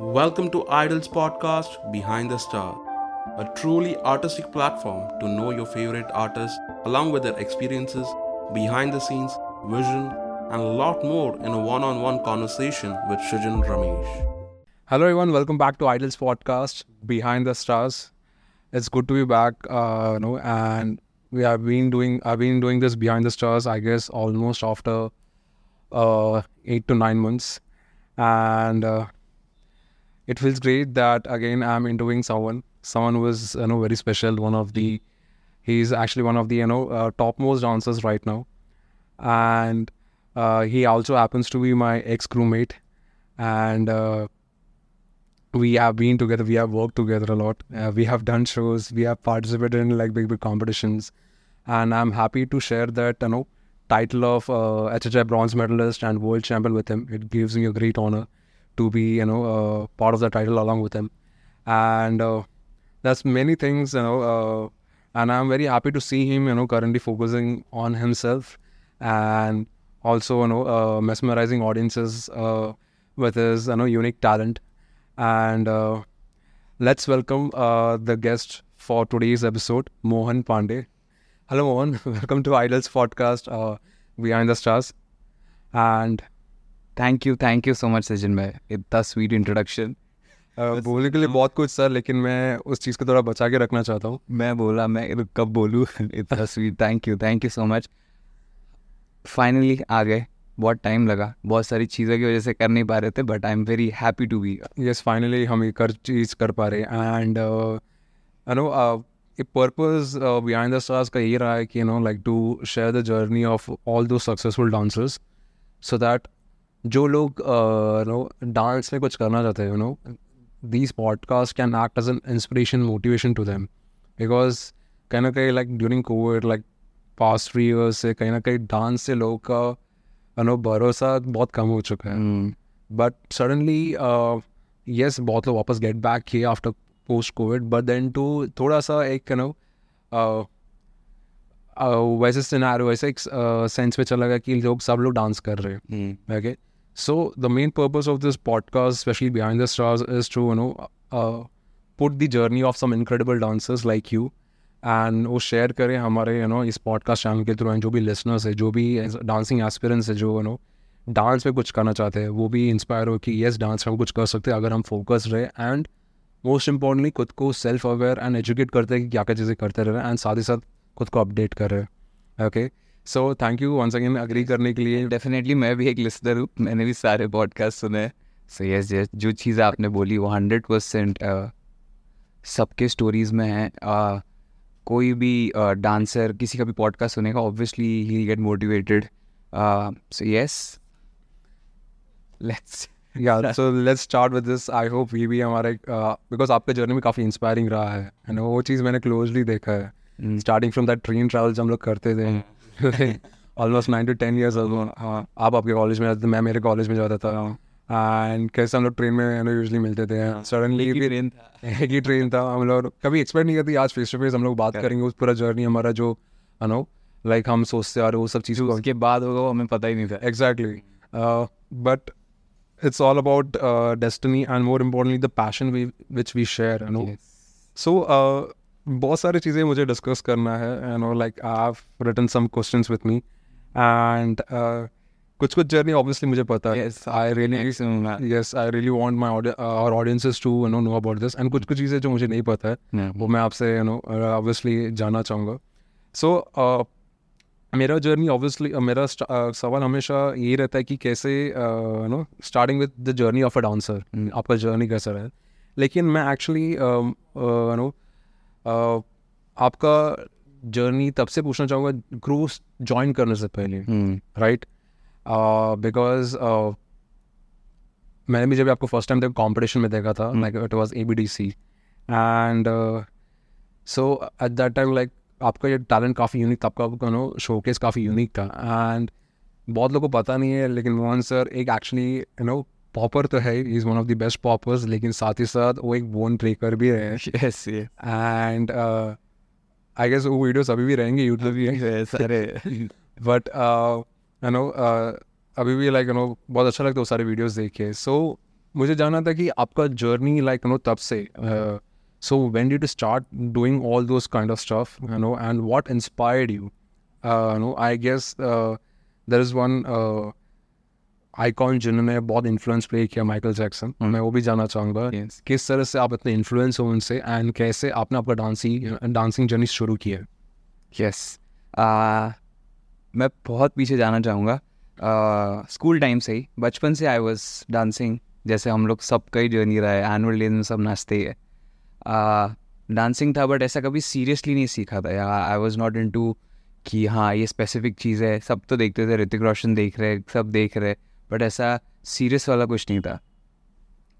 Welcome to Idols Podcast Behind the Star, a truly artistic platform to know your favorite artists along with their experiences, behind the scenes, vision, and a lot more in a one on one conversation with Srijan Ramesh. Hello, everyone. Welcome back to Idols Podcast Behind the Stars. It's good to be back, uh, you know, and we have been doing. I've been doing this behind the stars, I guess, almost after uh, eight to nine months, and uh, it feels great that again I'm interviewing someone. Someone who is you know very special. One of the, he's actually one of the you know uh, topmost dancers right now, and uh, he also happens to be my ex crewmate, and uh, we have been together. We have worked together a lot. Uh, we have done shows. We have participated in like big big competitions, and I'm happy to share that you know title of uh, HHI bronze medalist and world champion with him. It gives me a great honor to be you know uh, part of the title along with him, and uh, there's many things you know, uh, and I'm very happy to see him you know currently focusing on himself, and also you know mesmerizing audiences with his you know unique talent, and uh, let's welcome uh, the guest for today's episode, Mohan Pandey. Hello, Mohan. Welcome to Idols podcast, uh, Behind the Stars, and thank you thank you so much Sachin भाई इतना sweet introduction Uh, बोलने के लिए बहुत कुछ sir लेकिन मैं उस चीज़ को थोड़ा बचा के रखना चाहता हूँ। मैं बोला मैं कब बोलूँ? इतना sweet thank you thank you so much finally आ गए। बहुत टाइम लगा। बहुत सारी चीज़ों की वजह से कर नहीं पा रहे थे but I am very happy to be yes finally हम ये कर चीज़ कर पा रहे एंड नो एक पर्पस बिहाइंड द स्टार्स का ये रहा है कि you know like to share the journey of all दो सक्सेसफुल डांसर्स सो दैट जो लोग नो डांस में कुछ करना चाहते हैं you know these podcast can act as an inspiration motivation to them because कहीं ना कहीं like during covid like past three years से कहीं ना कहीं डांस से लोगों का यू नो भरोसा बहुत कम हो चुका है। बट सडनली यस बहुत लोग वापस गेट बैक किए after post covid but then too थोड़ा सा एक यू नो वैसे सिनारो वैसे एक सेंस में चला गया कि लोग सब लोग डांस कर रहे हैं। Okay? So the main purpose of this podcast especially behind the stars is to you know uh, put the journey of some incredible dancers like you and वो शेयर करें हमारे यू नो इस podcast channel के through जो भी listeners है जो भी डांसिंग एस्पिरेंट्स है जो यू नो डांस में कुछ करना चाहते हैं वो भी इंस्पायर हो कि येस डांस हम कुछ कर सकते हैं अगर हम फोकस रहे एंड मोस्ट इंपॉर्टेंटली खुद को सेल्फ अवेयर एंड एजुकेट करते हैं कि क्या क्या चीज़ें करते रह रहे हैं एंड साथ ही साथ खुद को अपडेट कर रहे हैं। Okay so thank you once again agree करने के लिए। डेफिनेटली मैं भी एक लिस्टर हूँ। मैंने भी सारे पॉडकास्ट सुने हैं। सो यस यस जो चीज़ आपने बोली वो हंड्रेड परसेंट सबके स्टोरीज में है। uh, कोई भी डांसर uh, किसी का भी पॉडकास्ट सुनेगा obviously he get motivated so yes let's yeah so let's start with this I hope ये भी हमारे बिकॉज़ आपका जर्नी भी काफ़ी इंस्पायरिंग रहा है। एंड वो चीज़ मैंने क्लोजली देखा है। Starting from that train travel जब हम लोग करते थे। Almost nine to ten years आप आपके कॉलेज में जाते थे मैं मेरे कॉलेज में जाता था एंड कैसे हम लोग ट्रेन में यूजली मिलते थे। सडनली भी ट्रेन था। एक ही ट्रेन था हम लोग कभी एक्सपेक्ट नहीं करते आज फेस टू फेस हम लोग बात करेंगे उस पूरा जर्नी हमारा जो यू नो लाइक हम सोचते रहे वो सब चीज़ों उसके बाद होगा वो हमें पता ही नहीं था। Exactly but it's all about uh, destiny and more importantly the passion we which we share you know. So uh, बहुत सारी चीज़ें मुझे डिस्कस करना है you know like I have written some questions with me and कुछ कुछ journey obviously मुझे पता है। I really. Yes I really want my और audiences to you know know about this and कुछ कुछ चीज़ें जो मुझे नहीं पता है वो मैं आपसे यू नो ऑब्वियसली जानना चाहूँगा। सो मेरा जर्नी ऑब्वियसली मेरा uh, सवाल हमेशा ये रहता है कि कैसे you know starting with the journey of a dancer आपका जर्नी कैसा रहा है? लेकिन मैं एक्चुअली यू नो आपका जर्नी तब से पूछना चाहूँगा क्रूज ज्वाइन करने से पहले राइट बिकॉज़ मैंने भी जब आपको फ़र्स्ट टाइम देखा कॉम्पिटिशन में देखा था like it was A B D C and so at that time like आपका ये टैलेंट काफ़ी यूनिक था आपका नो शोकेस काफ़ी यूनिक था। एंड बहुत लोगों को पता नहीं है लेकिन मोहन सर एक एक्चुअली यू नो पॉपर तो है is one of the best poppers लेकिन साथ ही साथ वो एक बोन ब्रेकर भी है। यस एंड आई गेस वो वीडियोस अभी भी रहेंगे यूट्यूब भी सारे बट यू नो अभी भी लाइक यू नो बहुत अच्छा लगता है वो सारे वीडियोस देख के। सो मुझे जानना था कि आपका जर्नी लाइक यू नो तब से so when did you start doing all those kind of stuff you know and what inspired you you know I guess there is one icon जिन्होंने बहुत इन्फ्लुएंस प्ले किया Michael Jackson Hmm. मैं वो भी जानना चाहूँगा Yes. किस तरह से आप इतने इन्फ्लुएंस हो उनसे एंड कैसे आपने आपका डांसिंग डांसिंग जर्नी शुरू की है? यस मैं बहुत पीछे जाना चाहूँगा। स्कूल टाइम से ही बचपन से आई वॉज़ डांसिंग जैसे हम लोग सबका ही जर्नी रहा है एनुअल डे में सब नाचते ही। है डांसिंग uh, था बट ऐसा कभी सीरियसली नहीं सीखा था I was not into कि हाँ ये स्पेसिफिक चीज़ है। सब तो देखते थे ऋतिक रोशन देख रहे सब देख रहे। बट ऐसा सीरियस वाला कुछ नहीं था।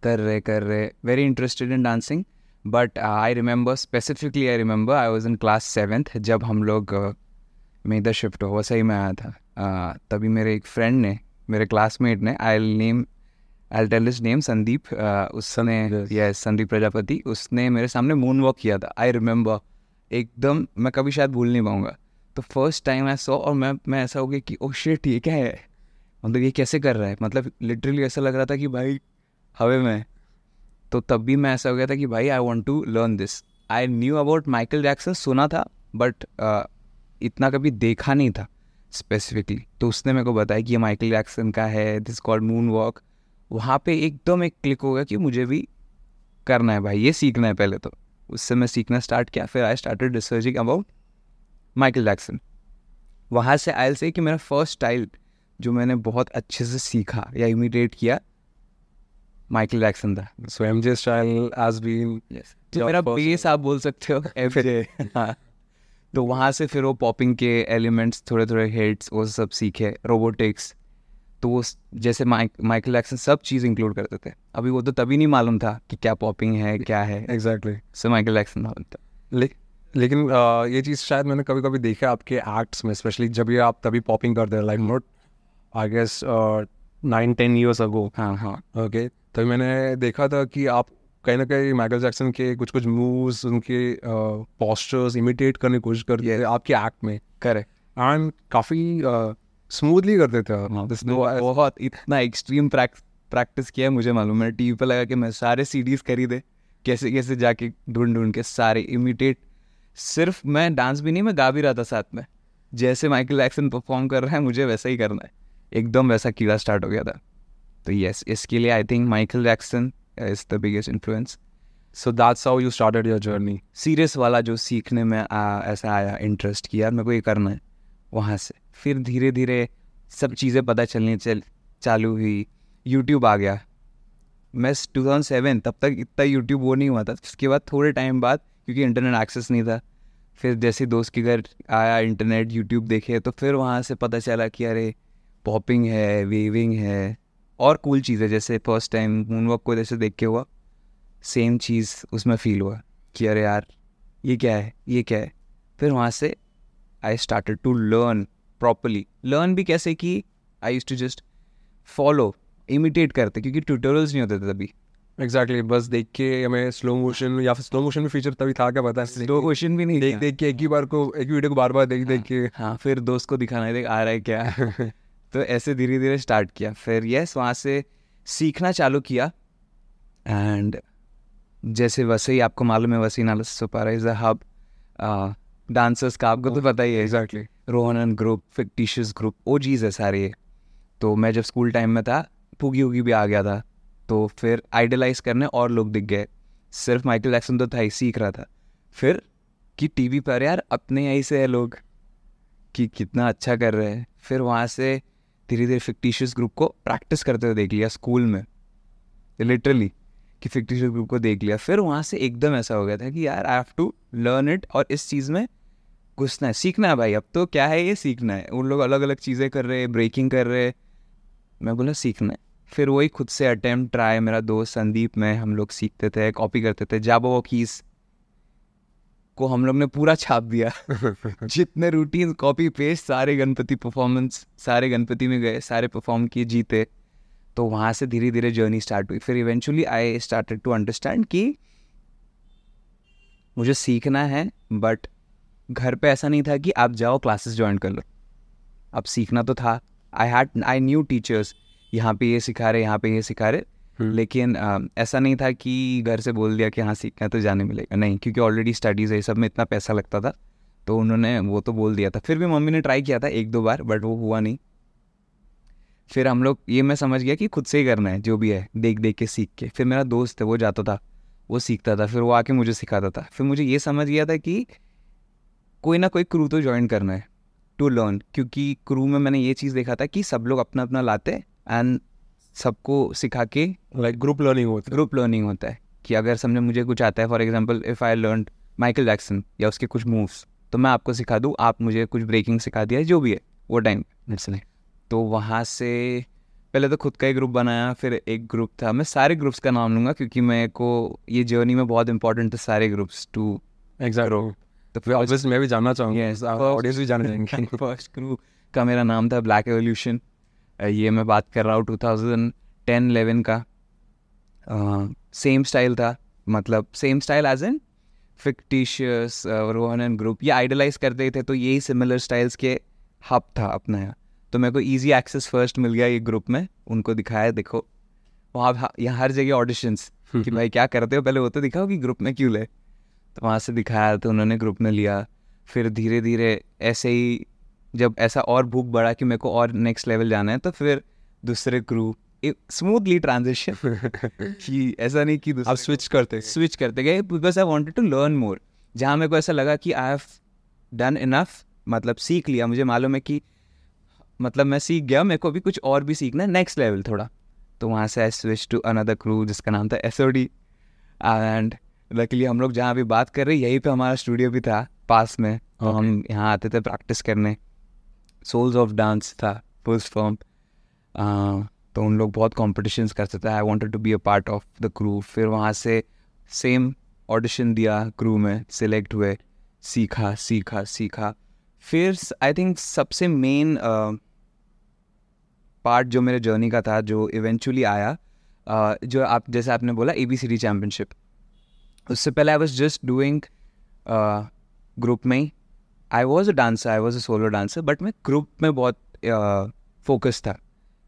कर रहे कर रहे very interested in dancing but I remember specifically I remember I was in class seventh जब हम लोग uh, मैं इधर शिफ्ट हुआ सही में आया था। Uh, तभी मेरे एक फ्रेंड ने मेरे क्लासमेट ने I name I tell is name Sandeep उसने. यस संदीप प्रजापति उसने मेरे सामने मून वॉक किया था। आई रिमेंबर एकदम मैं कभी शायद भूल नहीं पाऊँगा। तो फ़र्स्ट टाइम आई सो और मैं मैं ऐसा हो गया कि ओ शिट ये क्या है? मतलब ये कैसे कर रहा है? मतलब लिटरली ऐसा लग रहा था कि भाई हवे में। तो तब भी मैं ऐसा हो गया था कि भाई I want to learn this I knew about Michael Jackson सुना था बट uh, इतना कभी देखा नहीं था स्पेसिफिकली तो उसने मेरे को बताया कि ये माइकल जैक्सन का है दिस कॉल्ड मून वॉक वहाँ पे एकदम एक क्लिक हो गया कि मुझे भी करना है भाई ये सीखना है पहले तो। उससे मैं सीखना स्टार्ट किया फिर I started researching about Michael Jackson वहाँ से आई से कि मेरा फ़र्स्ट स्टाइल जो मैंने बहुत अच्छे से सीखा या इमिटेट किया माइकल जैक्सन था। So MJ style has been तो मेरा बेस आप बोल सकते हो। एफजे हाँ। तो वहाँ से फिर वो पॉपिंग के एलिमेंट्स थोड़े थोड़े हिट्स वो सब सीखे रोबोटिक्स तो वो जैसे माइक माइकल जैक्सन सब चीज़ इंक्लूड करते थे। अभी वो तो तभी नहीं मालूम था कि क्या पॉपिंग है क्या है। एग्जैक्टली सो माइकल जैक्सन मालूम था ले, लेकिन uh, ये चीज़ शायद मैंने कभी कभी देखा आपके एक्ट्स में स्पेशली जब ये आप तभी पॉपिंग करते हैं like not I guess nine ten years ago हाँ हाँ। ओके तो मैंने देखा था कि आप कहीं ना कहीं माइकल जैक्सन के कुछ कुछ मूव्स उनके पोस्टर्स इमिटेट करने की कोशिश करते थे आपके एक्ट में। करेक्ट एंड काफ़ी स्मूथली करते थे। हाँ, बहुत इतना एक्सट्रीम प्रैक्टिस किया है मुझे मालूम है। टीवी पर लगा कि मैं सारे सीडीज खरीदे। कैसे कैसे जाके ढूंढ ढूंढ के सारे इमिटेट सिर्फ़ मैं डांस भी नहीं मैं गा भी रहा था साथ में। जैसे माइकल जैक्सन परफॉर्म कर रहा है मुझे वैसा ही करना है। एकदम वैसा कीड़ा स्टार्ट हो गया था। तो यस इसके लिए I think Michael Jackson is the biggest influence so that's how you started your journey serious वाला जो सीखने में आ, ऐसा आया इंटरेस्ट किया मेरे को ये करना है वहाँ से। फिर धीरे धीरे सब चीज़ें पता चलनी चल चालू हुई। यूट्यूब आ गया। मैं 2007 तब तक इतना यूट्यूब वो नहीं हुआ था। उसके बाद थोड़े टाइम बाद क्योंकि इंटरनेट एक्सेस नहीं था फिर जैसे दोस्त के घर आया इंटरनेट यूट्यूब देखे तो फिर वहाँ से पता चला कि अरे पॉपिंग है वेविंग है और कूल चीज़ें जैसे फ़र्स्ट टाइम मूनवॉक को जैसे देख के हुआ सेम चीज़ उसमें फील हुआ कि अरे यार ये क्या है ये क्या है? फिर वहाँ से I started to learn properly learn भी कैसे कि I use to just follow imitate करते क्योंकि ट्यूटोरियल्स नहीं होते थे तभी। एग्जैक्टली exactly, बस देख के हमें स्लो मोशन या फिर स्लो मोशन में फीचर तभी था क्या पता। दो क्वेश्चन भी नहीं देख देख के एक ही बार को एक ही वीडियो को बार बार देख हाँ, देख के। हाँ फिर दोस्त को दिखाना है देख आ रहा है क्या? तो ऐसे धीरे धीरे स्टार्ट किया। फिर यस वहाँ से सीखना चालू किया। एंड जैसे वसई आपको मालूम है Vasai Nalasopara is a hub dancers का। आपको तो पता ही है exactly Rohan and group fictitious group वो चीज़ है सारे। तो मैं जब स्कूल टाइम में था पुगी उगी भी आ गया था। तो फिर आइडलाइज करने और लोग दिख गए। सिर्फ़ माइकल जैक्सन तो था ही, सीख रहा था। फिर कि टीवी पर यार, अपने यहीं से है लोग, कि कितना अच्छा कर रहे हैं। फिर वहाँ से धीरे धीरे फिक्टिशियस ग्रुप को प्रैक्टिस करते हुए देख लिया स्कूल में। लिटरली कि फिक्टिशियस ग्रुप को देख लिया। फिर वहाँ से एकदम ऐसा हो गया था कि यार I have to learn it और इस चीज़ में घुसना है। सीखना है भाई, अब तो क्या है ये? सीखना है। उन लोग अलग अलग चीज़ें कर रहे हैं ब्रेकिंग कर रहे हैं। मैं बोला, सीखना है। फिर वही खुद से अटेम्प्ट ट्राई मेरा दोस्त संदीप में हम लोग सीखते थे कॉपी करते थे। जाबो कीस को हम लोग ने पूरा छाप दिया। जितने रूटीन कॉपी पेस्ट सारे गणपति परफॉर्मेंस सारे गणपति में गए सारे परफॉर्म किए जीते तो वहाँ से धीरे धीरे जर्नी स्टार्ट हुई। फिर eventually I started to understand कि मुझे सीखना है बट घर पे ऐसा नहीं था कि आप जाओ क्लासेस ज्वाइन कर लो। अब सीखना तो था। I had I knew teachers यहाँ पे ये सिखा रहे यहाँ पे ये सिखा रहे। लेकिन अ, ऐसा नहीं था कि घर से बोल दिया कि हाँ सीखना है तो जाने मिलेगा। नहीं क्योंकि ऑलरेडी स्टडीज़ है सब में इतना पैसा लगता था तो उन्होंने वो तो बोल दिया था। फिर भी मम्मी ने ट्राई किया था एक दो बार बट वो हुआ नहीं। फिर हम लोग ये मैं समझ गया कि खुद से ही करना है जो भी है देख देख के सीख के। फिर मेरा दोस्त है वो जाता था वो सीखता था फिर वो आके मुझे सिखाता था। फिर मुझे ये समझ गया था कि कोई ना कोई क्रू तो ज्वाइन करना है टू लर्न क्योंकि क्रू में मैंने ये चीज़ देखा था कि सब लोग अपना अपना लाते एंड सबको सिखा के लाइक ग्रुप लर्निंग होती ग्रुप लर्निंग होता है कि अगर समझे मुझे कुछ आता है for example if I learn Michael Jackson या उसके कुछ मूव्स तो मैं आपको सिखा दूँ आप मुझे कुछ ब्रेकिंग सिखा दिया जो भी है वो टाइम है तो वहाँ से पहले तो खुद का एक ग्रुप बनाया फिर एक ग्रुप था। मैं सारे ग्रुप्स का नाम लूँगा क्योंकि मेरे को ये जर्नी में बहुत इंपॉर्टेंट था सारे ग्रुप्स टू एग्जैक्टली तो फिर मैं भी जानना चाहूँगा Yes, ऑडियंस भी जानना चाहेंगे फ़र्स्ट ग्रुप का मेरा नाम था ब्लैक एवोल्यूशन ये मैं बात कर रहा हूँ 2010-11 का। सेम स्टाइल था मतलब same style as an fictitious Rohan and group ये आइडलाइज करते थे तो यही सिमिलर स्टाइल्स के हब था अपना यहाँ तो मेरे को इजी एक्सेस फ़र्स्ट मिल गया ये ग्रुप में उनको दिखाया देखो। वहाँ यहाँ हर जगह ऑडिशंस कि भाई क्या करते हो? पहले वो तो दिखाओ कि ग्रुप में क्यों ले। तो वहाँ से दिखाया तो उन्होंने ग्रुप में लिया। फिर धीरे धीरे ऐसे ही जब ऐसा और भूख बढ़ा कि मेरे को और नेक्स्ट लेवल जाना है तो फिर दूसरे क्रू स्मूथली ट्रांजिशन कि ऐसा नहीं कि आप स्विच करते स्विच करते गए because I wanted to learn more जहाँ मेरे को ऐसा लगा कि आई हैव डन इनफ मतलब सीख लिया। मुझे मालूम है कि मतलब मैं सीख गया मेरे को भी कुछ और भी सीखना है नेक्स्ट लेवल थोड़ा। तो वहाँ से I switch to another crew जिसका नाम था S O D and luckily हम लोग जहाँ अभी बात कर रहे हैं यहीं पे हमारा स्टूडियो भी था पास में। तो हम यहाँ आते थे प्रैक्टिस करने। सोल्स ऑफ़ डांस था फ़र्स्ट फॉर्म तो उन लोग बहुत कॉम्पिटिशन्स करते थे. I wanted to be a part of the crew फिर वहाँ से सेम ऑडिशन दिया क्रू में सिलेक्ट हुए. सीखा सीखा सीखा. फिर आई थिंक सबसे मेन पार्ट जो मेरे जर्नी का था जो इवेंचुअली आया uh, जो आप जैसे आपने बोला A B C D championship उससे पहले I was just doing group में ही. I was a dancer I was a solo dancer but मैं ग्रुप में बहुत फोकस था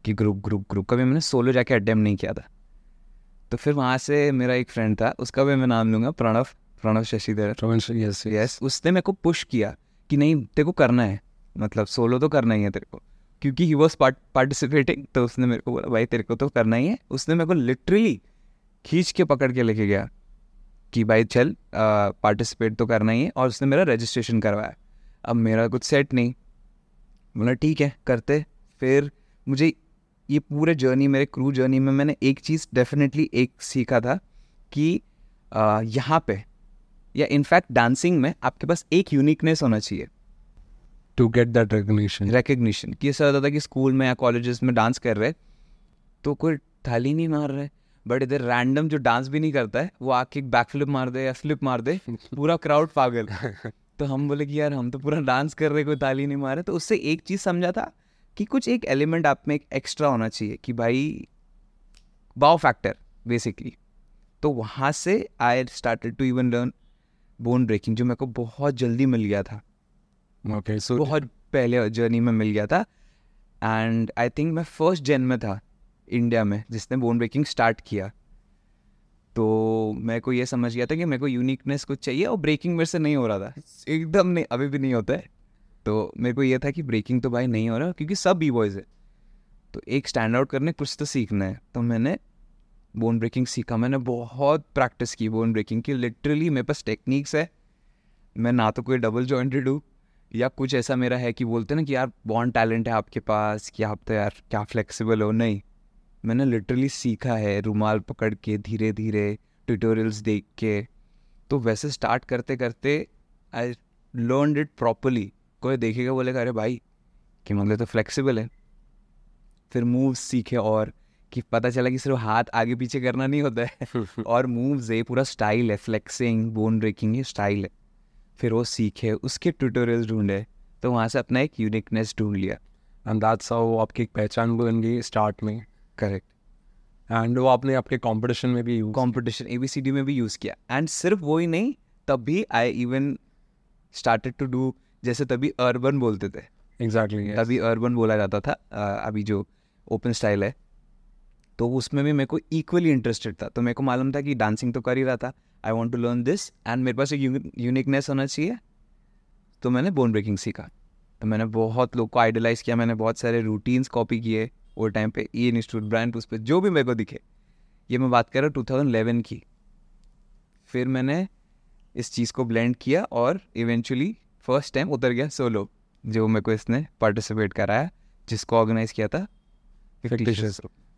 कि ग्रुप ग्रुप ग्रुप कभी मैंने सोलो जाके अटेम्प्ट नहीं किया था। तो फिर वहाँ से मेरा एक फ्रेंड था उसका भी मैं नाम लूँगा प्रणव प्रणव शशिधर। यस यस उसने मेरे को पुश किया कि नहीं तेरे को करना है। मतलब सोलो तो करना ही है तेरे को। क्योंकि ही वॉज़ पार्टिसिपेटिंग तो उसने मेरे को बोला भाई तेरे को तो करना ही है। उसने मेरे को लिटरली खींच के पकड़ के लेके गया कि भाई चल पार्टिसिपेट तो करना ही है। और उसने मेरा रजिस्ट्रेशन करवाया। अब मेरा कुछ सेट नहीं। बोला ठीक है करते। फिर मुझे ये पूरे जर्नी मेरे क्रू जर्नी में मैंने एक चीज़ डेफिनेटली एक सीखा था कि यहाँ पे या इनफैक्ट डांसिंग में आपके पास एक यूनिकनेस होना चाहिए। To get that recognition recognition कि ऐसा होता था कि स्कूल में या कॉलेजेस में डांस कर रहे तो कोई थाली नहीं मार रहे बट इधर रैंडम जो डांस भी नहीं करता है वो आके एक बैक फ्लिप मार दे या फ्लिप मार दे पूरा क्राउड पागल। तो हम बोले कि यार हम तो पूरा डांस कर रहे कोई ताली नहीं मारे। तो उससे एक चीज़ समझा था कि कुछ एक एलिमेंट आप में एक एक्स्ट्रा होना चाहिए कि भाई बाव फैक्टर बेसिकली तो वहाँ से I started to even learn bone breaking जो मेरे को बहुत जल्दी मिल गया था। ओके सो बहुत पहले जर्नी में मिल गया था। एंड आई थिंक मैं फ़र्स्ट जन में था इंडिया में जिसने बोन ब्रेकिंग स्टार्ट किया। तो मेरे को ये समझ गया था कि मेरे को यूनिकनेस कुछ चाहिए और ब्रेकिंग मेरे से नहीं हो रहा था। एकदम नहीं, अभी भी नहीं होता है। तो मेरे को ये था कि ब्रेकिंग तो भाई नहीं हो रहा क्योंकि सब बी बॉयज़ है। तो एक स्टैंड आउट करने, कुछ तो सीखना है। तो मैंने बोन ब्रेकिंग सीखा। मैंने बहुत प्रैक्टिस की बोन ब्रेकिंग की। लिटरली मेरे पास टेक्निक्स है। मैं ना तो कोई डबल जॉइंटेड हूँ, या कुछ ऐसा मेरा है कि बोलते ना कि यार बॉन्ड टैलेंट है आपके पास, कि आप तो यार क्या फ्लेक्सिबल हो? नहीं। मैंने लिटरली सीखा है रुमाल पकड़ के धीरे धीरे ट्यूटोरियल्स देख के। तो वैसे स्टार्ट करते करते आई लर्न इट प्रॉपरली कोई देखेगा बोलेगा अरे भाई कि मतलब तो फ्लेक्सिबल है। फिर मूव सीखे और कि पता चला कि सिर्फ़ हाथ आगे पीछे करना नहीं होता है। और मूव्स है पूरा स्टाइल है फ्लेक्सिंग बोन ब्रेकिंग ये स्टाइल है। फिर वो सीखे उसके ट्यूटोरियल्स ढूंढे तो वहाँ से अपना एक यूनिकनेस ढूंढ लिया। एंड दैट्स हाउ आपकी एक पहचान बन गई स्टार्ट में। करेक्ट एंड वो आपने आपके कंपटीशन में भी यूज़ कंपटीशन एबीसीडी में भी यूज़ किया। एंड सिर्फ़ वो ही नहीं तब भी I even started to do जैसे तभी अर्बन बोलते थे। Exactly exactly, yes. तभी अर्बन बोला जाता था अभी जो ओपन स्टाइल है। तो उसमें भी मेरे को इक्वली इंटरेस्टेड था। तो मेरे को मालूम था कि डांसिंग तो कर ही रहा था। I want to learn this and मेरे पास एक यूनिकनेस होना चाहिए। तो मैंने बोन ब्रेकिंग सीखा। तो मैंने बहुत लोग को आइडलाइज किया। मैंने बहुत सारे रूटीन्स कॉपी किए। वो टाइम पे ई इंस्टीट्यूट ब्रांड उस पर जो भी मेरे को दिखे। ये मैं बात कर रहा हूँ टू थाउज़ेंड की। फिर मैंने इस चीज़ को ब्लेंड किया और इवेंचुअली फ़र्स्ट टाइम उतर गया सोलो जो मेरे को इसने पार्टिसिपेट कराया जिसको ऑर्गेनाइज किया था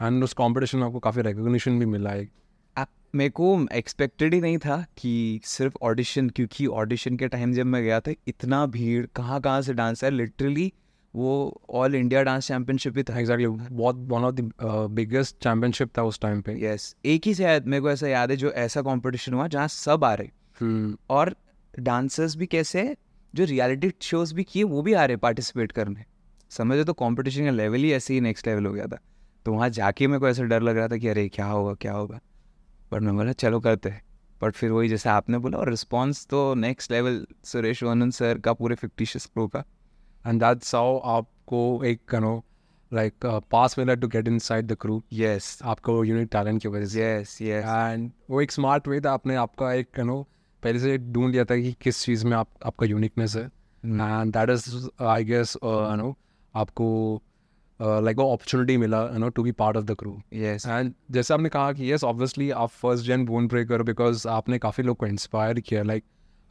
एंड उस कंपटीशन में आपको काफ़ी रिकॉग्निशन भी मिला है आप मेरे को एक्सपेक्टेड ही नहीं था कि सिर्फ़ ऑडिशन क्योंकि ऑडिशन के टाइम जब मैं गया था इतना भीड़ कहाँ कहाँ से डांसर लिटरली वो ऑल इंडिया डांस चैंपियनशिप भी था एग्जैक्टली बहुत one of the biggest championship था उस टाइम पे. Yes yes. एक ही शायद मेरे को ऐसा याद है जो ऐसा कंपटीशन हुआ जहाँ सब आ रहे. हम्म, और डांसर्स भी कैसे जो रियलिटी शोज़ भी किए वो भी आ रहे पार्टिसिपेट करने. समझो तो कॉम्पिटिशन का लेवल ही ऐसे ही नेक्स्ट लेवल हो गया था. तो वहाँ जाके मेरे को ऐसा डर लग रहा था कि अरे क्या होगा क्या होगा? बट मैं बोला चलो करते हैं. बट फिर वही जैसे आपने बोला और रिस्पॉन्स तो नेक्स्ट लेवल सुरेश वनन सर का पूरे फिफ्टीशियस प्रो का. एंड दैट्स हाउ आपको एक यू नो लाइक पास मिला to get inside the crew yes आपको यूनिक टैलेंट की वजह से। यस यस एंड वो एक स्मार्ट वे था। आपने आपका एक यू नो पहले से ढूंढ लिया था कि किस चीज़ में आप आपका यूनिकनेस है। And that is I guess you know आपको लाइक वो अपॉर्चुनिटी मिला you know to be part of the crew yes and जैसे आपने कहा कि यस ऑब्वियसली आप first gen bone breaker because आपने काफ़ी लोग को इंस्पायर किया। लाइक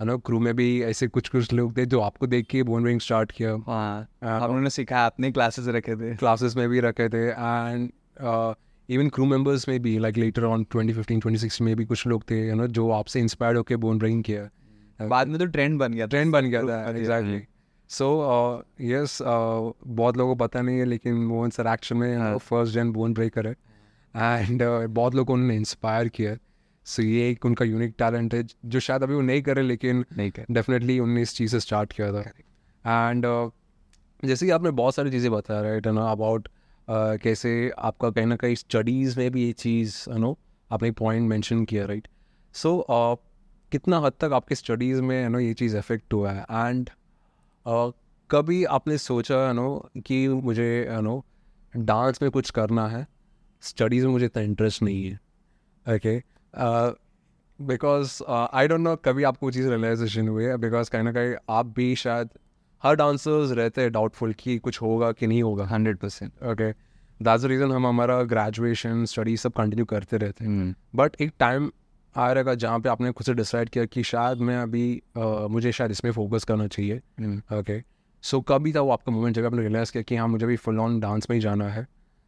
नो क्रू में भी ऐसे कुछ कुछ लोग थे जो आपको देख के बोन ब्रेकिंग स्टार्ट किया। हाँ हाँ, हम सिखाया आपने क्लासेस रखे थे। क्लासेस में भी रखे थे एंड इवन क्रू मेंबर्स में भी लाइक लेटर ऑन 2015 2016 में भी कुछ लोग थे यू नो जो आपसे इंस्पायर्ड होकर बोन ब्रेकिंग किया। बाद में तो ट्रेंड बन गया ट्रेंड बन गया था हाँ एग्जैक्टली सो यस बहुत लोगों को पता नहीं है लेकिन मोहन सर एक्शन में हाँ। फ़र्स्ट जेन बोन ब्रेकर है। एंड बहुत लोगों उन्होंने इंस्पायर किया। सो ये एक उनका यूनिक टैलेंट है जो शायद अभी वो नहीं करे लेकिन नहीं कर। डेफिनेटली उनने इस चीज़ से स्टार्ट किया था। एंड uh, जैसे कि आपने बहुत सारी चीज़ें बताया राइट ना अबाउट कैसे आपका कहीं ना कहीं स्टडीज़ में भी ये चीज़ यू नो आपने पॉइंट मेंशन किया राइट सो कितना हद तक आपके स्टडीज़ में यू नो ये चीज़ अफेक्ट हुआ है? एंड कभी आपने सोचा यू नो कि मुझे यू नो डांस में कुछ करना है? स्टडीज़ में मुझे इतना इंटरेस्ट नहीं है okay because I don't know कभी आपको चीज़ रियलाइजेशन हुई है बिकॉज़ कहीं ना कहीं आप भी शायद हर डांसर्स रहते हैं डाउटफुल कि कुछ होगा कि नहीं होगा hundred percent okay that's the reason हम हमारा ग्रेजुएशन स्टडी सब कंटिन्यू करते रहते हैं। बट एक टाइम आ रहेगा जहाँ पे आपने खुद से डिसाइड किया कि शायद मैं अभी uh, मुझे शायद इसमें फोकस करना चाहिए ओके सो कभी था वो आपका मोमेंट जब आपने रियलाइज़ किया कि हाँ मुझे अभी फुल ऑन डांस में ही जाना है।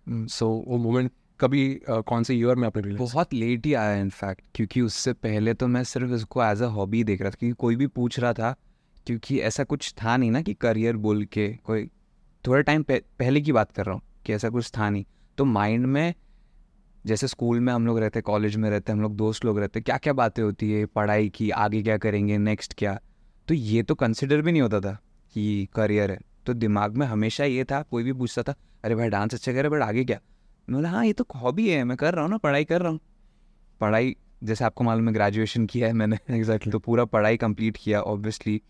सो वो मोमेंट कभी कौन से ईयर में आपने बहुत लेट ही आया इनफैक्ट क्योंकि उससे पहले तो मैं सिर्फ़ इसको एज अ हॉबी देख रहा था, क्योंकि कोई भी पूछ रहा था, क्योंकि ऐसा कुछ था नहीं ना कि करियर बोल के कोई, थोड़ा टाइम पहले की बात कर रहा हूँ कि ऐसा कुछ था नहीं। तो माइंड में, जैसे स्कूल में हम लोग रहते कॉलेज में रहते, हम लोग दोस्त लोग रहते क्या क्या बातें होती है, पढ़ाई की, आगे क्या करेंगे नेक्स्ट क्या? तो ये तो कंसिडर भी नहीं होता था कि करियर है। तो दिमाग में हमेशा ये था, कोई भी पूछता था, अरे भाई डांस अच्छा करे बट आगे क्या? मैं बोला हाँ ये तो हॉबी है मैं कर रहा हूँ ना पढ़ाई कर रहा हूँ। पढ़ाई जैसे आपको मालूम है ग्रेजुएशन किया है मैंने। एग्जैक्टली तो पूरा पढ़ाई कंप्लीट किया ऑब्वियसली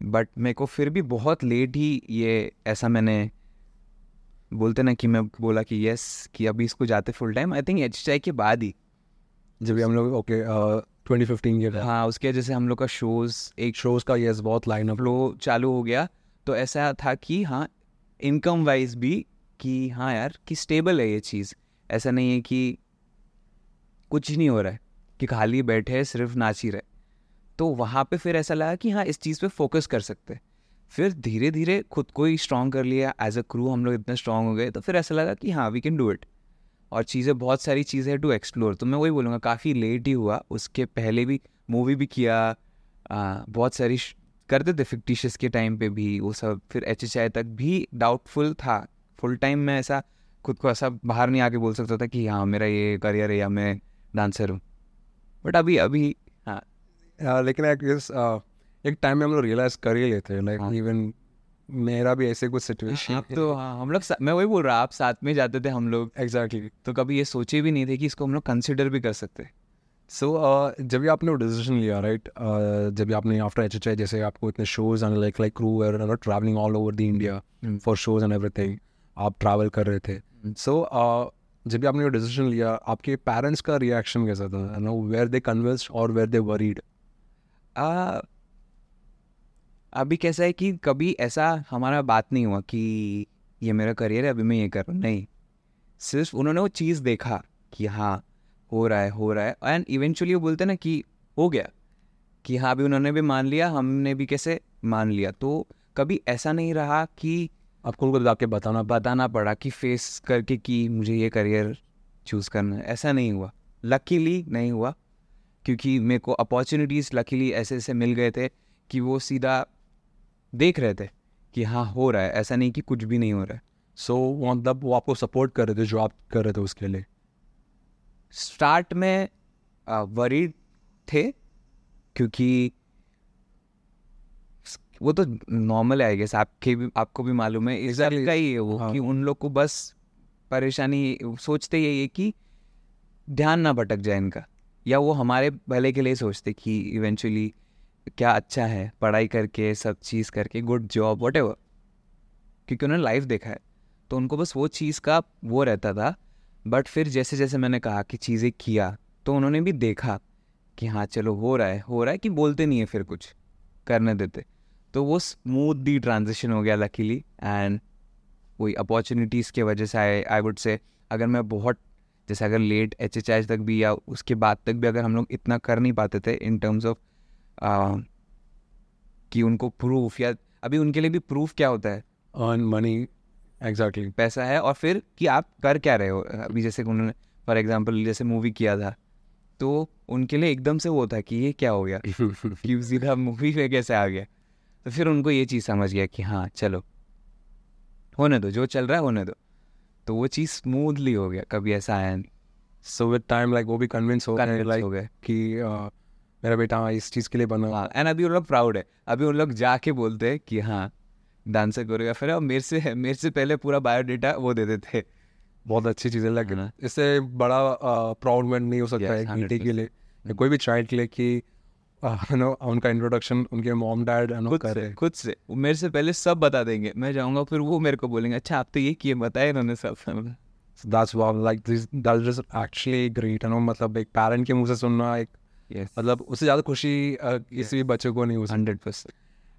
बट मेरे को फिर भी बहुत लेट ही ये ऐसा मैंने बोलते ना कि मैं बोला कि यस कि अभी इसको जाते full time I think H के बाद ही। जब हम लोग ओके ट्वेंटी फिफ्टीन के हाँ उसके जैसे हम लोग का शोज़ एक शोज़ का यस बहुत लाइन अप फ्लो चालू हो गया। तो ऐसा था कि हाँ इनकम वाइज भी कि हाँ यार कि स्टेबल है ये चीज़। ऐसा नहीं है कि कुछ नहीं हो रहा है कि खाली बैठे सिर्फ़ नाच ही रहे तो वहाँ पे फिर ऐसा लगा कि हाँ इस चीज़ पे फोकस कर सकते फिर धीरे धीरे खुद को ही स्ट्रॉन्ग कर लिया एज अ क्रू हम लोग इतने स्ट्रॉन्ग हो गए तो फिर ऐसा लगा कि हाँ वी कैन डू इट और चीज़ें बहुत सारी चीज़ें टू एक्सप्लोर तो मैं वही बोलूँगा काफ़ी लेट ही हुआ उसके पहले भी मूवी भी किया आ, बहुत सारी करते थे फिक्टिशियस के टाइम पे भी वो सब। फिर एच तक भी डाउटफुल था फुल टाइम में ऐसा खुद को ऐसा बाहर नहीं आके बोल सकता था कि हाँ मेरा ये करियर है या मैं डांसर हूँ बट अभी अभी हाँ Uh, लेकिन आई गेस एक टाइम में हम लोग रियलाइज़ कर ही लेते हैं लाइक हाँ। इवन मेरा भी ऐसे कुछ सिचुएशन आप तो हाँ हम लोग मैं वही बोल रहा आप साथ में जाते थे हम लोग एग्जैक्टली exactly. तो कभी ये सोचे भी नहीं थे कि इसको हम लोग कंसिडर भी कर सकते सो so, uh, जब भी आपने वो डिसीज़न लिया राइट right? uh, जब भी आपने आफ्टर एच एच आई जैसे आपको इतने shows and like like crew traveling all over the India. For shows and everything आप ट्रैवल कर रहे थे। सो जब भी आपने डिसीज़न लिया, आपके पेरेंट्स का रिएक्शन कैसा था? नो वेयर दे कन्विंस्ड और वेयर दे वरीड अभी कैसा है कि कभी ऐसा हमारा बात नहीं हुआ कि ये मेरा करियर है, अभी मैं ये कर रहा हूँ। नहीं। सिर्फ़ उन्होंने वो चीज़ देखा कि हाँ हो रहा है, हो रहा है। एंड इवेंचुअली वो बोलते ना कि हो गया। कि हाँ अभी उन्होंने भी मान लिया, हमने भी कैसे मान लिया। तो कभी ऐसा नहीं रहा कि आपको उनको जाके बताना बताना पड़ा कि फेस करके कि मुझे ये करियर चूज़ करना है। ऐसा नहीं हुआ। लकीली नहीं हुआ क्योंकि मेरे को अपॉर्चुनिटीज़ लकीली ऐसे ऐसे मिल गए थे कि वो सीधा देख रहे थे कि हाँ हो रहा है। ऐसा नहीं कि कुछ भी नहीं हो रहा है। सो so, मतलब वो आपको सपोर्ट कर रहे थे जो आप कर रहे थे उसके लिए। स्टार्ट में वरीड थे क्योंकि वो तो नॉर्मल है आई गेस आपके भी आपको भी मालूम है इस Exactly. का ही है वो हाँ. कि उन लोग को बस परेशानी सोचते यही है कि ध्यान ना भटक जाए इनका। या वो हमारे भले के लिए सोचते कि इवेंचुअली क्या अच्छा है पढ़ाई करके सब चीज़ करके गुड जॉब वट क्योंकि उन्होंने लाइफ देखा है। तो उनको बस वो चीज़ का वो रहता था। बट फिर जैसे जैसे मैंने कहा कि चीज़ें किया तो उन्होंने भी देखा कि हाँ चलो हो रहा है हो रहा है कि बोलते नहीं है फिर कुछ करने देते। तो वो स्मूथली ट्रांजिशन हो गया लकीली एंड वही अपॉर्चुनिटीज़ के वजह से आई आई वुड से अगर मैं बहुत जैसे अगर लेट एच एच तक भी या उसके बाद तक भी अगर हम लोग इतना कर नहीं पाते थे इन टर्म्स ऑफ़ कि उनको प्रूफ या अभी उनके लिए भी प्रूफ क्या होता है? अर्न मनी एग्जैक्टली पैसा है और फिर कि आप कर क्या रहे हो? अभी जैसे उन्होंने फॉर एग्ज़ाम्पल जैसे मूवी किया था तो उनके लिए एकदम से वो होता कि ये क्या हो गया? कि सीधा मूवी में कैसे आ गया? तो फिर उनको ये चीज़ समझ गया कि हाँ चलो होने दो जो चल रहा है होने दो। तो वो चीज़ स्मूथली हो गया कभी ऐसा आया नहीं। सो विद टाइम लाइक वो भी कन्विंस हो गए लाइक हो गए। कि uh, मेरा बेटा हाँ, इस चीज़ के लिए बना। हाँ एंड अभी उन लोग प्राउड है। अभी उन लोग जाके बोलते हैं कि हाँ डांसर कोरियोग्राफर है और मेरे से मेरे से पहले पूरा बायोडेटा वो दे देते बहुत अच्छी चीज़ है लाइक है। ना? इससे बड़ा प्राउड मोमेंट नहीं हो सकता Yes, है बेटे के लिए कोई भी चाइल्ड के लिए कि नो उनका इंट्रोडक्शन उनके मॉम डैड खुद करे से खुद से। वो मेरे से पहले सब बता देंगे। मैं जाऊँगा फिर वो मेरे को बोलेंगे अच्छा आप तो ये किए बताए इन्होंने सब। Like this that is actually great you know मतलब एक पेरेंट के मुँह से सुनना एक यस मतलब उससे ज़्यादा खुशी uh, किसी भी बच्चे को नहीं हो hundred percent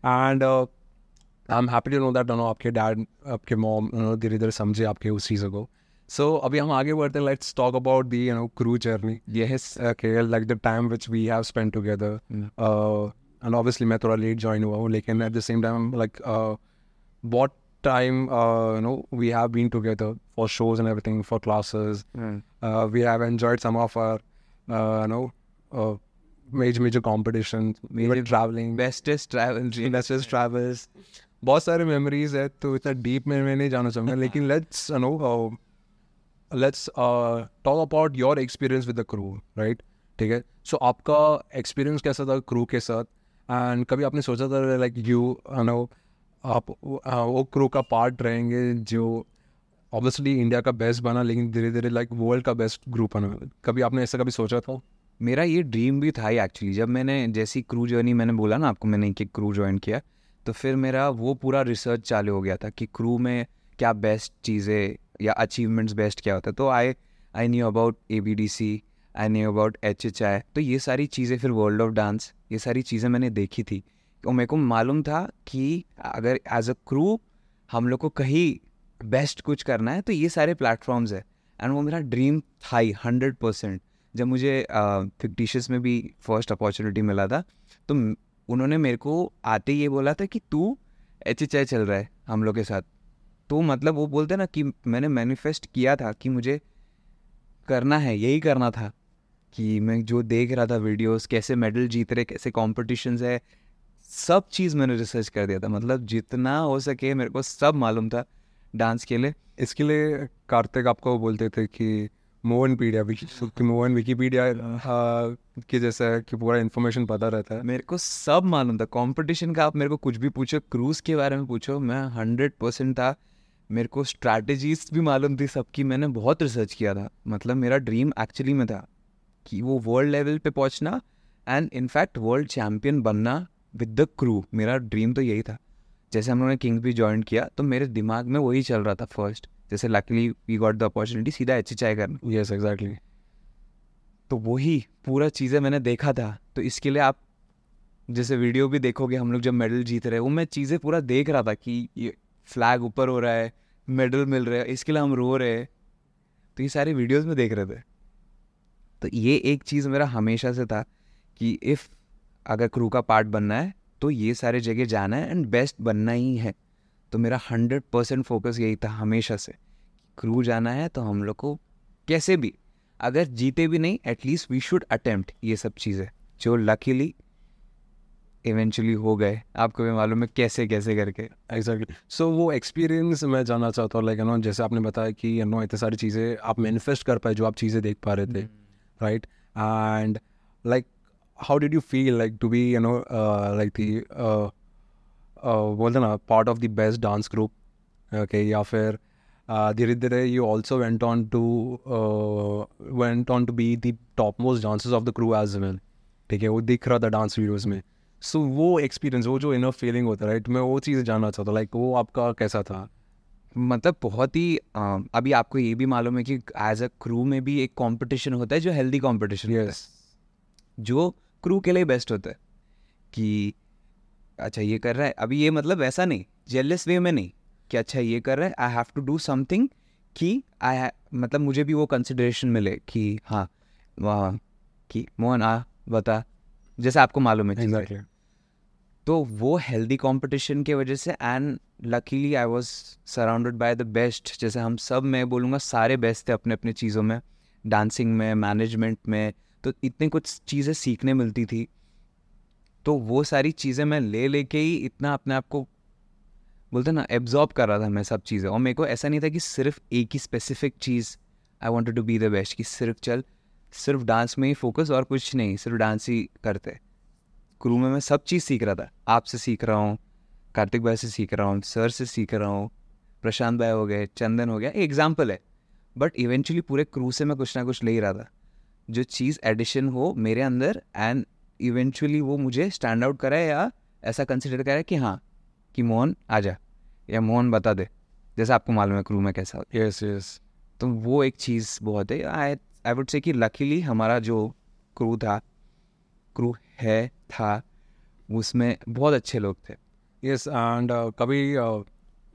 and I am happy to know that no आपके डैड आपके मॉम धीरे धीरे समझे आपके उस चीज़ों को। सो अभी हम आगे बढ़ते हैं। Let's talk about the you know crew journey yes के like the time which we have spend together and obviously मैं थोड़ा लेट ज्वाइन हुआ हूँ लेकिन at the same time like what time you know we have been together for shows and everything for classes we have enjoyed some of our no major major competition traveling bestest bestest travels बहुत सारे memories है तो इतना deep में मैं नहीं जाना चाहूँगा लेकिन let's no let's talk about your experience with the crew right ठीक है? सो आपका एक्सपीरियंस कैसा था क्रू के साथ? एंड कभी आपने सोचा था लाइक यू नो आप uh, वो क्रू का पार्ट रहेंगे जो ऑब्वियसली इंडिया का बेस्ट बना लेकिन धीरे धीरे लाइक वर्ल्ड का बेस्ट ग्रुप बना। कभी आपने ऐसा कभी सोचा था? मेरा ये ड्रीम भी था एक्चुअली जब मैंने जैसी क्रू जर्नी मैंने बोला ना आपको मैंने एक क्रू ज्वाइन किया तो फिर मेरा वो पूरा रिसर्च चालू हो गया था कि क्रू में क्या बेस्ट चीज़ें या अचीवमेंट्स बेस्ट क्या होता है? तो I I knew about A B D C I knew about H H I तो ये सारी चीज़ें फिर वर्ल्ड ऑफ़ डांस ये सारी चीज़ें मैंने देखी थी। और मेरे को मालूम था कि अगर एज अ क्रू हम लोग को कहीं बेस्ट कुछ करना है तो ये सारे प्लेटफॉर्म्स है। एंड वो मेरा ड्रीम था ही हंड्रेड परसेंट जब मुझे फिक्टिशियस में भी फ़र्स्ट अपॉर्चुनिटी मिला था तो उन्होंने मेरे को आते ही ये बोला था कि तू एच एच आई चल रहा है हम लोग के साथ। तो मतलब वो बोलते ना कि मैंने मैनिफेस्ट किया था कि मुझे करना है, यही करना था कि मैं जो देख रहा था वीडियोस कैसे मेडल जीत रहे, कैसे कॉम्पिटिशन्स है, सब चीज़ मैंने रिसर्च कर दिया था। मतलब जितना हो सके मेरे को सब मालूम था डांस के लिए। इसके लिए कार्तिक आपको बोलते थे कि मोहन पीडिया मोहन विकीपीडिया के जैसा है कि पूरा इन्फॉर्मेशन पता रहता है। मेरे को सब मालूम था। कंपटीशन का आप मेरे को कुछ भी पूछो क्रूज के बारे में पूछो, मैं हंड्रेड परसेंट था। मेरे को स्ट्रैटेजीज भी मालूम थी सबकी मैंने बहुत रिसर्च किया था। मतलब मेरा ड्रीम एक्चुअली में था कि वो वर्ल्ड लेवल पे पहुँचना and in fact world champion बनना विद द क्रू मेरा ड्रीम तो यही था। जैसे हम लोगों ने किंग भी ज्वाइन किया तो मेरे दिमाग में वही चल रहा था फ़र्स्ट जैसे luckily we got the opportunity सीधा एच एच आई करना। यस एग्जैक्टली तो वही पूरा चीज़ें मैंने देखा था। तो इसके लिए आप जैसे वीडियो भी देखोगे हम लोग जब मेडल जीत रहे वो मैं चीज़ें पूरा देख रहा था कि ये फ्लैग ऊपर हो रहा है मेडल मिल रहा है, इसके लिए हम रो रहे हैं। तो ये सारे वीडियोस में देख रहे थे। तो ये एक चीज़ मेरा हमेशा से था कि इफ़ अगर क्रू का पार्ट बनना है तो ये सारे जगह जाना है एंड बेस्ट बनना ही है। तो मेरा हंड्रेड परसेंट फोकस यही था हमेशा से। क्रू जाना है तो हम लोग को कैसे भी, अगर जीते भी नहीं एटलीस्ट वी शुड अटेम्प्ट ये सब चीज़ें। जो लकीली इवेंचुअली हो गए आपको भी मालूम है कैसे कैसे करके। Exactly exactly. सो so, वो एक्सपीरियंस मैं जानना चाहता हूँ लाइक यू नो जैसे आपने बताया कि यू नो इतनी सारी चीज़ें आप मैनिफेस्ट कर पाए जो आप चीज़ें देख पा रहे थे right and like how did you feel like to be you know like the बोलते ना part of the best dance group okay या फिर धीरे धीरे you also went on to went on to be the top most dances of the crew as well ठीक है? वो दिख रहा था डांस वीडियोज़ में। सो वो एक्सपीरियंस वो जो इनर फीलिंग होता है राइट मैं वो चीज़ जानना चाहता लाइक वो आपका कैसा था? मतलब बहुत ही अभी आपको ये भी मालूम है कि एज अ क्रू में भी एक कंपटीशन होता है जो हेल्दी कंपटीशन यस जो क्रू के लिए बेस्ट होता है कि अच्छा ये कर रहा है। अभी ये मतलब ऐसा नहीं जेलस वे में नहीं कि अच्छा ये कर रहा है I have to do something कि आई मतलब मुझे भी वो कंसिडरेशन मिले कि हाँ वहाँ कि मोहन आ बता। जैसे आपको मालूम है। एग्जैक्टली तो वो हेल्दी कंपटीशन के वजह से and luckily I was surrounded by the best जैसे हम सब मैं बोलूँगा सारे बेस्ट थे अपने अपने चीज़ों में डांसिंग में मैनेजमेंट में तो इतनी कुछ चीज़ें सीखने मिलती थी। तो वो सारी चीज़ें मैं ले लेके ही इतना अपने आप को बोलते ना एब्जॉर्ब कर रहा था मैं सब चीज़ें। और मेरे को ऐसा नहीं था कि सिर्फ़ एक ही specific cheese I wanted to be the best कि सिर्फ़ चल सिर्फ़ डांस में ही फोकस और कुछ नहीं सिर्फ़ डांस ही करते। क्रू में मैं सब चीज़ सीख रहा था। आपसे सीख रहा हूँ कार्तिक भाई से सीख रहा हूँ सर से सीख रहा हूँ प्रशांत भाई हो गए चंदन हो गया एक एग्ज़ाम्पल है। बट इवेंचुअली पूरे क्रू से मैं कुछ ना कुछ ले ही रहा था। जो चीज़ एडिशन हो मेरे अंदर एंड इवेंचुअली वो मुझे स्टैंड आउट कराए या ऐसा कंसिडर कराए कि हाँ कि मोहन आ जा या मोहन बता दे। जैसे आपको मालूम है क्रू में कैसा यस यस तो वो एक चीज़ बहुत है। आई आई वुड से कि लकीली हमारा जो क्रू था क्रू है था उसमें बहुत अच्छे लोग थे। यस एंड कभी uh,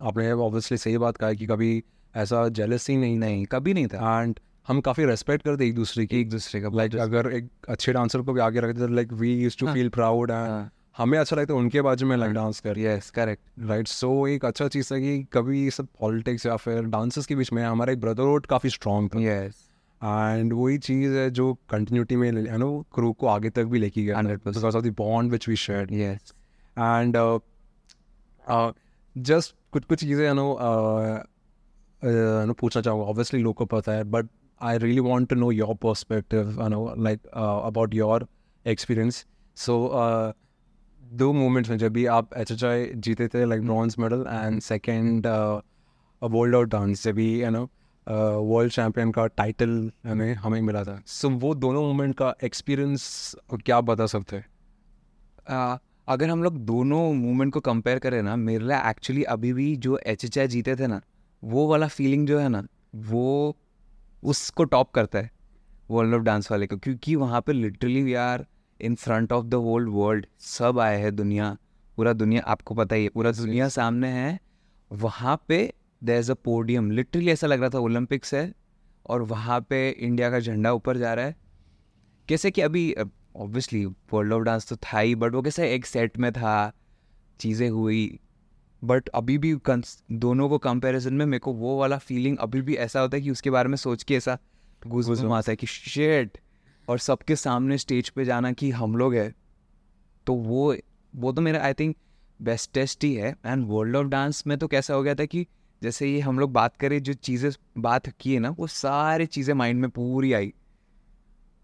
आपने ऑब्वियसली सही बात कहा कि कभी ऐसा जेलसी नहीं नहीं कभी नहीं था। एंड हम काफ़ी रेस्पेक्ट करते एक दूसरे की। एक दूसरे का लाइक अगर एक अच्छे डांसर को भी आगे रखते तो like we use to. Feel proud and. हमें अच्छा लगता है उनके बाजू में लाइक। डांस कर यस करेक्ट राइट सो एक अच्छा चीज़ है कि कभी ये सब पॉलिटिक्स या फिर डांसर्स के बीच में हमारा एक ब्रदरहुड काफ़ी स्ट्रॉन्ग था। यस एंड वही चीज़ है जो कंटिन्यूटी में यू नो क्रू को आगे तक भी लेके गया 100%. Because of the bond which we share and just कुछ कुछ चीज़ें यू नो नो पूछना चाहूँगा। ऑब्वियसली लोग को पता है but I really want to know your perspective you know like about your experience so दो मोमेंट्स में जब भी आप एच एच आई जीते थे like bronze medal and second world out dance जब भी यू नो वर्ल्ड चैम्पियन का टाइटल हमें हमें मिला था। सो so, वो दोनों मोमेंट का एक्सपीरियंस क्या बता सकते हैं? अगर हम लोग दोनों मूवमेंट को कंपेयर करें ना मेरे लिए एक्चुअली अभी भी जो एच एच आई जीते थे ना वो वाला फीलिंग जो है ना वो उसको टॉप करता है वर्ल्ड ऑफ़ डांस वाले को। क्योंकि वहाँ पे literally we are in front of the whole world सब आए हैं दुनिया पूरा दुनिया आपको पता ही है पूरा दुनिया सामने है। वहाँ पे there is a podium literally ऐसा लग रहा था ओलंपिक्स है और वहाँ पे इंडिया का झंडा ऊपर जा रहा है। कैसे कि अभी ऑब्वियसली वर्ल्ड ऑफ़ डांस तो था ही बट वो कैसे एक सेट में था चीज़ें हुई। बट अभी भी दोनों को कंपैरिजन में मेरे को वो वाला फीलिंग अभी भी ऐसा होता है कि उसके बारे में सोच के ऐसा घुस घुस आता है कि शेट और सबके सामने स्टेज पे जाना कि हम लोग है। तो वो वो तो मेरा आई थिंक बेस्टेस्ट ही है। एंड वर्ल्ड ऑफ़ डांस में तो कैसा हो गया था कि जैसे ये हम लोग बात करें, जो चीज़ें बात की है ना, वो सारी चीज़ें माइंड में पूरी आई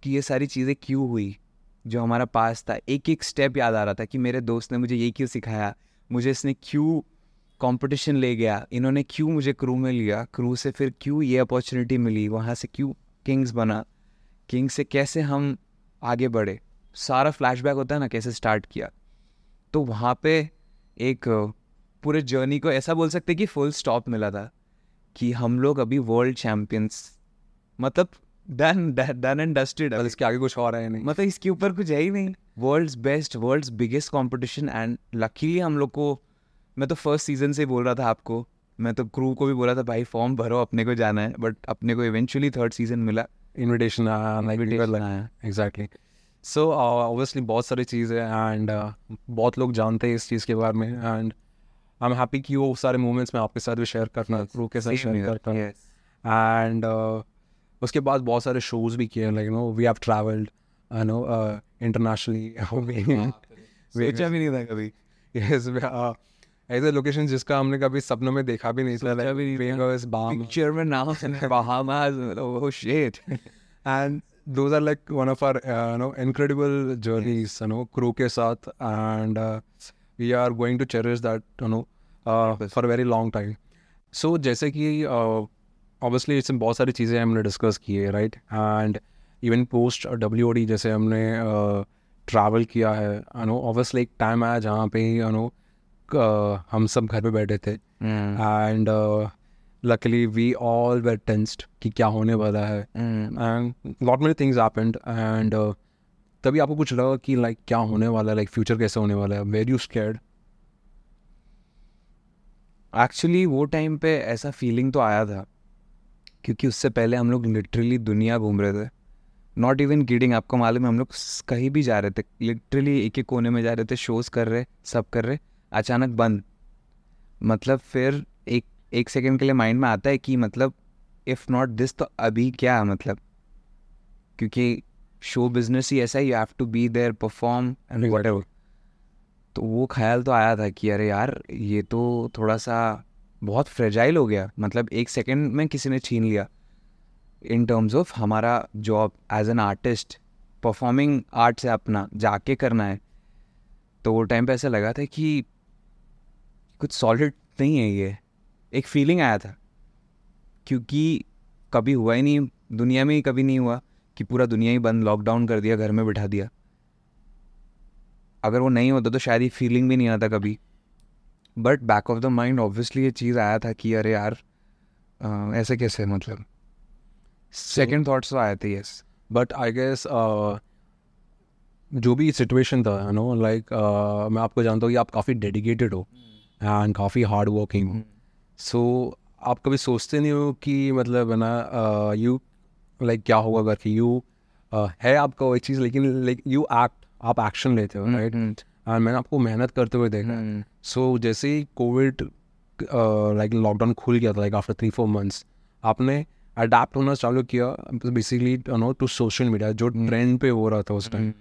कि ये सारी चीज़ें क्यों हुई, जो हमारा पास था। एक एक स्टेप याद आ रहा था कि मेरे दोस्त ने मुझे ये क्यों सिखाया, मुझे इसने क्यों कंपटीशन ले गया, इन्होंने क्यों मुझे क्रू में लिया क्रू से फिर क्यों ये अपॉर्चुनिटी मिली, वहाँ से क्यों किंग्स बना किंग्स से कैसे हम आगे बढ़े। सारा फ्लैशबैक होता है ना, कैसे स्टार्ट किया। तो वहाँ पे एक पूरे जर्नी को ऐसा बोल सकते कि फुल स्टॉप मिला था कि हम लोग अभी वर्ल्ड चैंपियंस मतलब डन डन एंड डस्टेड मतलब इसके आगे कुछ और है नहीं। मतलब इसके ऊपर कुछ है ही नहीं। World's best world's biggest competition and luckily हम लोग को मैं तो फ़र्स्ट सीज़न से बोल रहा था आपको मैं तो क्रू को भी बोला था भाई फॉर्म भरो अपने को जाना है। बट अपने को इवेंचुअली थर्ड सीज़न मिला। इनविटेशन आया। आया। एग्जैक्टली सो ऑब्वियसली बहुत सारी चीज़ है एंड बहुत लोग जानते हैं इस चीज़ के बारे में एंड आई एम हैप्पी कि वो सारे मोमेंट्स मैं आपके साथ भी शेयर करना क्रू के साथ शेयर करता yes. एंड उसके बाद बहुत सारे शोज़ भी किए like no we have traveled I know internationally सोचा भी नहीं था कभी। यस ऐसे लोकेशन जिसका हमने कभी सपनों में देखा भी नहीं था। Vegas, Bahamas. पिक्चर में नाम Bahamas oh shit and those are like one of our uh, you know incredible journeys you know crew ke sath uh, we are going to cherish that you know uh, for a very long time. So जैसे कि uh, इसमें बहुत सारी चीज़ें हमने discuss की है right and even post W जैसे हमने ट्रैवल किया है यू नो ऑब्वियसली एक टाइम आया जहाँ पे यू नो हम सब घर पे बैठे थे। And luckily we all were tensed कि क्या होने वाला है। And lot many things happened and तभी आपको कुछ लगा कि लाइक क्या होने वाला है? लाइक फ्यूचर कैसे होने वाला है? वेर यू स्कैर्ड एक्चुअली वो टाइम पे ऐसा फीलिंग तो आया था, क्योंकि उससे पहले हम लोग लिटरली दुनिया घूम रहे थे। नॉट इवन गिडिंग आपको मालूम है, हम लोग कहीं भी जा रहे थे। लिटरली एक एक कोने में जा रहे थे शोज़ कर रहे, सब कर रहे, अचानक बंद। मतलब फिर एक एक सेकेंड के लिए माइंड में आता है कि मतलब इफ़ नॉट दिस तो अभी क्या मतलब? क्योंकि शो बिज़नेस ही ऐसा है you have to be there perform and whatever तो वो ख्याल तो आया था कि अरे यार ये तो थोड़ा सा बहुत फ्रेजाइल हो गया। मतलब एक सेकेंड में किसी ने छीन लिया। इन टर्म्स ऑफ़ हमारा job as an artist performing art से अपना जाके करना है। तो वो टाइम पे ऐसा लगा था कि कुछ सॉलिड नहीं है ये। एक फीलिंग आया था। क्योंकि कभी हुआ ही नहीं दुनिया में ही कभी नहीं हुआ। कि पूरा दुनिया ही बंद लॉकडाउन कर दिया घर में बिठा दिया। अगर वो नहीं होता तो शायद ये फीलिंग भी नहीं आता कभी। But back of the mind obviously ये चीज़ आया था कि अरे यार अ, ऐसे कैसे मतलब? सेकेंड थाट्स तो आए थे यस बट आई गेस जो भी सिचुएशन था यू नो लाइक मैं आपको जानता हूँ कि आप काफ़ी डेडिकेटेड हो एंड काफ़ी हार्ड वर्किंग हो सो आप कभी सोचते नहीं हो कि मतलब है ना यू लाइक क्या होगा करके यू है आपका वो चीज़ लेकिन लाइक यू एक्ट आप एक्शन लेते हो राइट एंड मैंने आपको मेहनत करते हुए देखा। सो जैसे ही कोविड लाइक लॉकडाउन खुल गया था like after three four months आपने अडेप्ट होना चालू किया basically no to social media जो ट्रेंड पे हो रहा था उस टाइम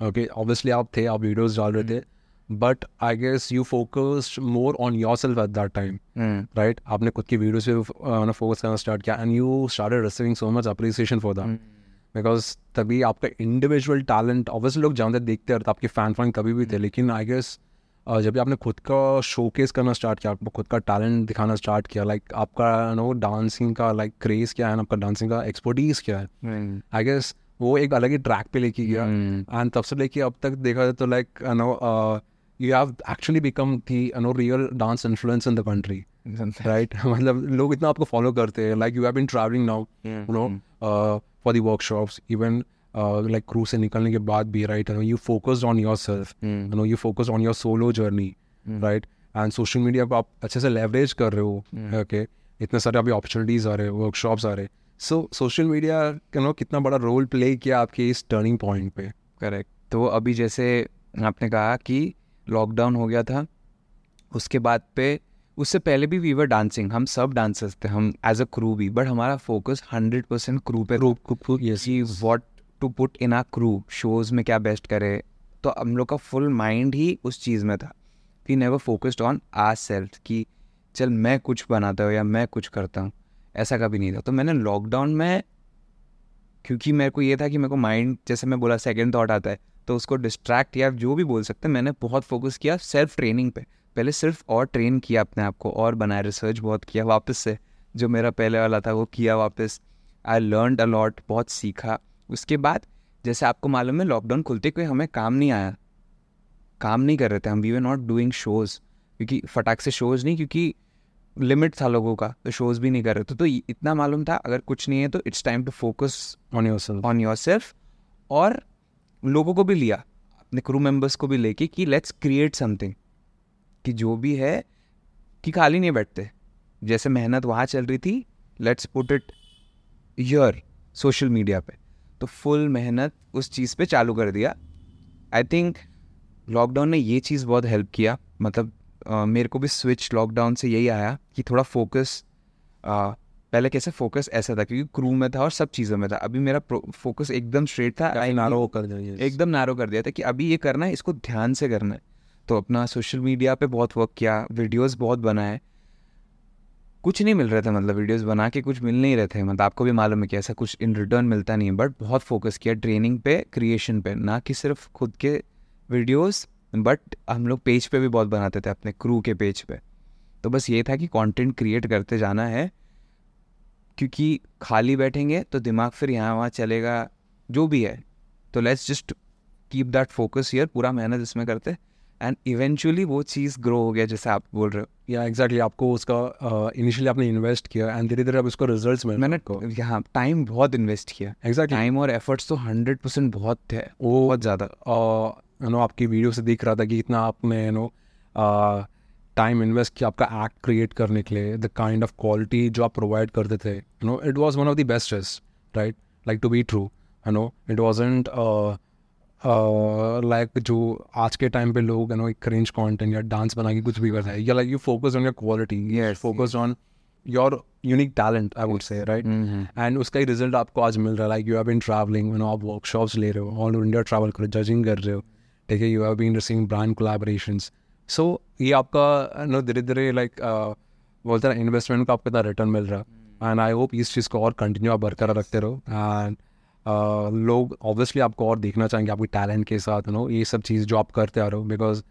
ओके ऑब्वियसली आप थे आप वीडियोस डाल रहे थे। But I guess you focused more on yourself at that time right आपने खुद की वीडियोस पे फोकस करना स्टार्ट किया and you started receiving so much appreciation for that because तभी आपका इंडिविजुअल टैलेंट ऑब्वियसली लोग जानते देखते रहते आपके फ़ैन फ़ैन कभी भी थे लेकिन आई गेस जब भी आपने खुद का शोकेस करना स्टार्ट किया आपको खुद का टैलेंट दिखाना स्टार्ट किया लाइक आपका नो डांसिंग का लाइक क्रेज क्या है आपका डांसिंग का एक्सपर्टीज क्या है? आई गेस वो एक अलग ही ट्रैक पे लेके गया। एंड तब से लेके अब तक देखा जाए तो like no you have actually become the no real dance influence in the country right मतलब लोग इतना आपको फॉलो करते हैं like you have been traveling now you know for the workshops even like crew से निकलने के बाद भी right you focused on yourself you know you focus on your solo journey right and social media पर आप अच्छे से leverage कर रहे हो ओके इतने सारे अभी अपॉर्चुनिटीज़ आ रहे हैं वर्कशॉप्स आ रहे हैं. So social media you know कितना बड़ा रोल प्ले किया आपके इस टर्निंग पॉइंट पे? करेक्ट तो अभी जैसे आपने कहा कि लॉकडाउन हो गया था। उसके बाद पे उससे पहले भी वी वर डांसिंग हम सब डांसर्स थे। हम एज अ क्रू भी। बट हमारा फोकस हंड्रेड परसेंट क्रू पे what to put in a crew shows में क्या बेस्ट करे। तो हम लोग का फुल माइंड ही उस चीज़ में था। We never focused on our self कि चल मैं कुछ बनाता हूँ या मैं कुछ करता हूँ। ऐसा कभी नहीं था। तो मैंने लॉकडाउन में क्योंकि मेरे को ये था कि मेरे को माइंड जैसे मैं बोला सेकेंड थाट आता है तो उसको डिस्ट्रैक्ट या जो भी बोल सकते हैं मैंने बहुत फोकस किया सेल्फ ट्रेनिंग पे। पहले सिर्फ़ और ट्रेन किया अपने आप को और बनाया रिसर्च बहुत किया वापस से। जो मेरा पहले वाला था वो किया वापस। आई लर्न अलॉट बहुत सीखा। उसके बाद जैसे आपको मालूम है लॉकडाउन खुलते कोई हमें काम नहीं आया। काम नहीं कर रहे थे हम। We were not doing shows क्योंकि फटाक से शोज़ नहीं क्योंकि लिमिट था लोगों का तो शोज़ भी नहीं कर रहे थे। तो इतना मालूम था अगर कुछ नहीं है तो it's time to focus on yourself on your self और लोगों को भी लिया अपने क्रू मेंबर्स को भी लेके कि लेट्स क्रिएट समथिंग कि जो भी है कि खाली नहीं बैठते। जैसे मेहनत वहाँ चल रही थी let's put it your social media पे। तो फुल मेहनत उस चीज़ पे चालू कर दिया। आई थिंक लॉकडाउन ने ये चीज़ बहुत हेल्प किया। मतलब अ, मेरे को भी स्विच लॉकडाउन से यही आया कि थोड़ा फोकस पहले कैसे फोकस ऐसा था क्योंकि क्रू में था और सब चीज़ों में था। अभी मेरा फोकस एकदम स्ट्रेट था नारो कर जाइए एकदम नैरो कर दिया था कि अभी ये करना है इसको ध्यान से करना है। तो अपना सोशल मीडिया पे बहुत वर्क किया वीडियोस बहुत बनाए। कुछ नहीं मिल रहा था मतलब वीडियोस बना के कुछ मिल नहीं रहे थे। मतलब आपको भी मालूम है कि ऐसा कुछ इन रिटर्न मिलता नहीं है बट बहुत फोकस किया ट्रेनिंग पे क्रिएशन पे। ना कि सिर्फ़ खुद के वीडियोस बट हम लोग पेज पे भी बहुत बनाते थे अपने क्रू के पेज पे। तो बस ये था कि कंटेंट क्रिएट करते जाना है। क्योंकि खाली बैठेंगे तो दिमाग फिर यहाँ वहाँ चलेगा जो भी है। तो let's just keep that focus here पूरा मेहनत इसमें करते। एंड इवेंचुअली वो चीज़ ग्रो हो गया जैसे आप बोल रहे हो। या एग्जैक्टली आपको उसका इनिशियली आपने इन्वेस्ट किया एंड धीरे धीरे अब उसको रिज़ल्ट मिल मैंने यहाँ टाइम बहुत इन्वेस्ट किया। एग्जैक्टली टाइम और एफर्ट्स तो हंड्रेड परसेंट बहुत थे वो बहुत ज़्यादा। यू नो आपकी वीडियो से दिख रहा था कि इतना आपने यू नो टाइम इन्वेस्ट किया आपका एक्ट क्रिएट करने के लिए द काइंड ऑफ़ क्वालिटी जो आप प्रोवाइड करते थे you know it was one of the best right like to be true you know it wasn't like जो आज के टाइम पे लोग यू नो एक क्रिंज कंटेंट या डांस बना के कुछ भी करते हैं या like you focus on your quality focus on your unique talent I would say right and उसका ही रिज़ल्ट आपको आज मिल रहा है like you have been travelling you know आप वर्कशॉप्स ले रहे हो ऑल इंडिया ट्रैवल कर रहे हो जजिंग कर रहे हो ठीक है you have been receiving brand collaborations so ये आपका नो धीरे धीरे लाइक बोलते हैं इन्वेस्टमेंट का आपको इतना रिटर्न मिल रहा। है एंड आई होप इस चीज़ को और कंटिन्यू आप बरकरार रखते रहो। एंड लोग ऑब्वियसली आपको और देखना चाहेंगे आपके टैलेंट के साथ नो ये सब चीज़ जो आप करते आ रहे हो। Because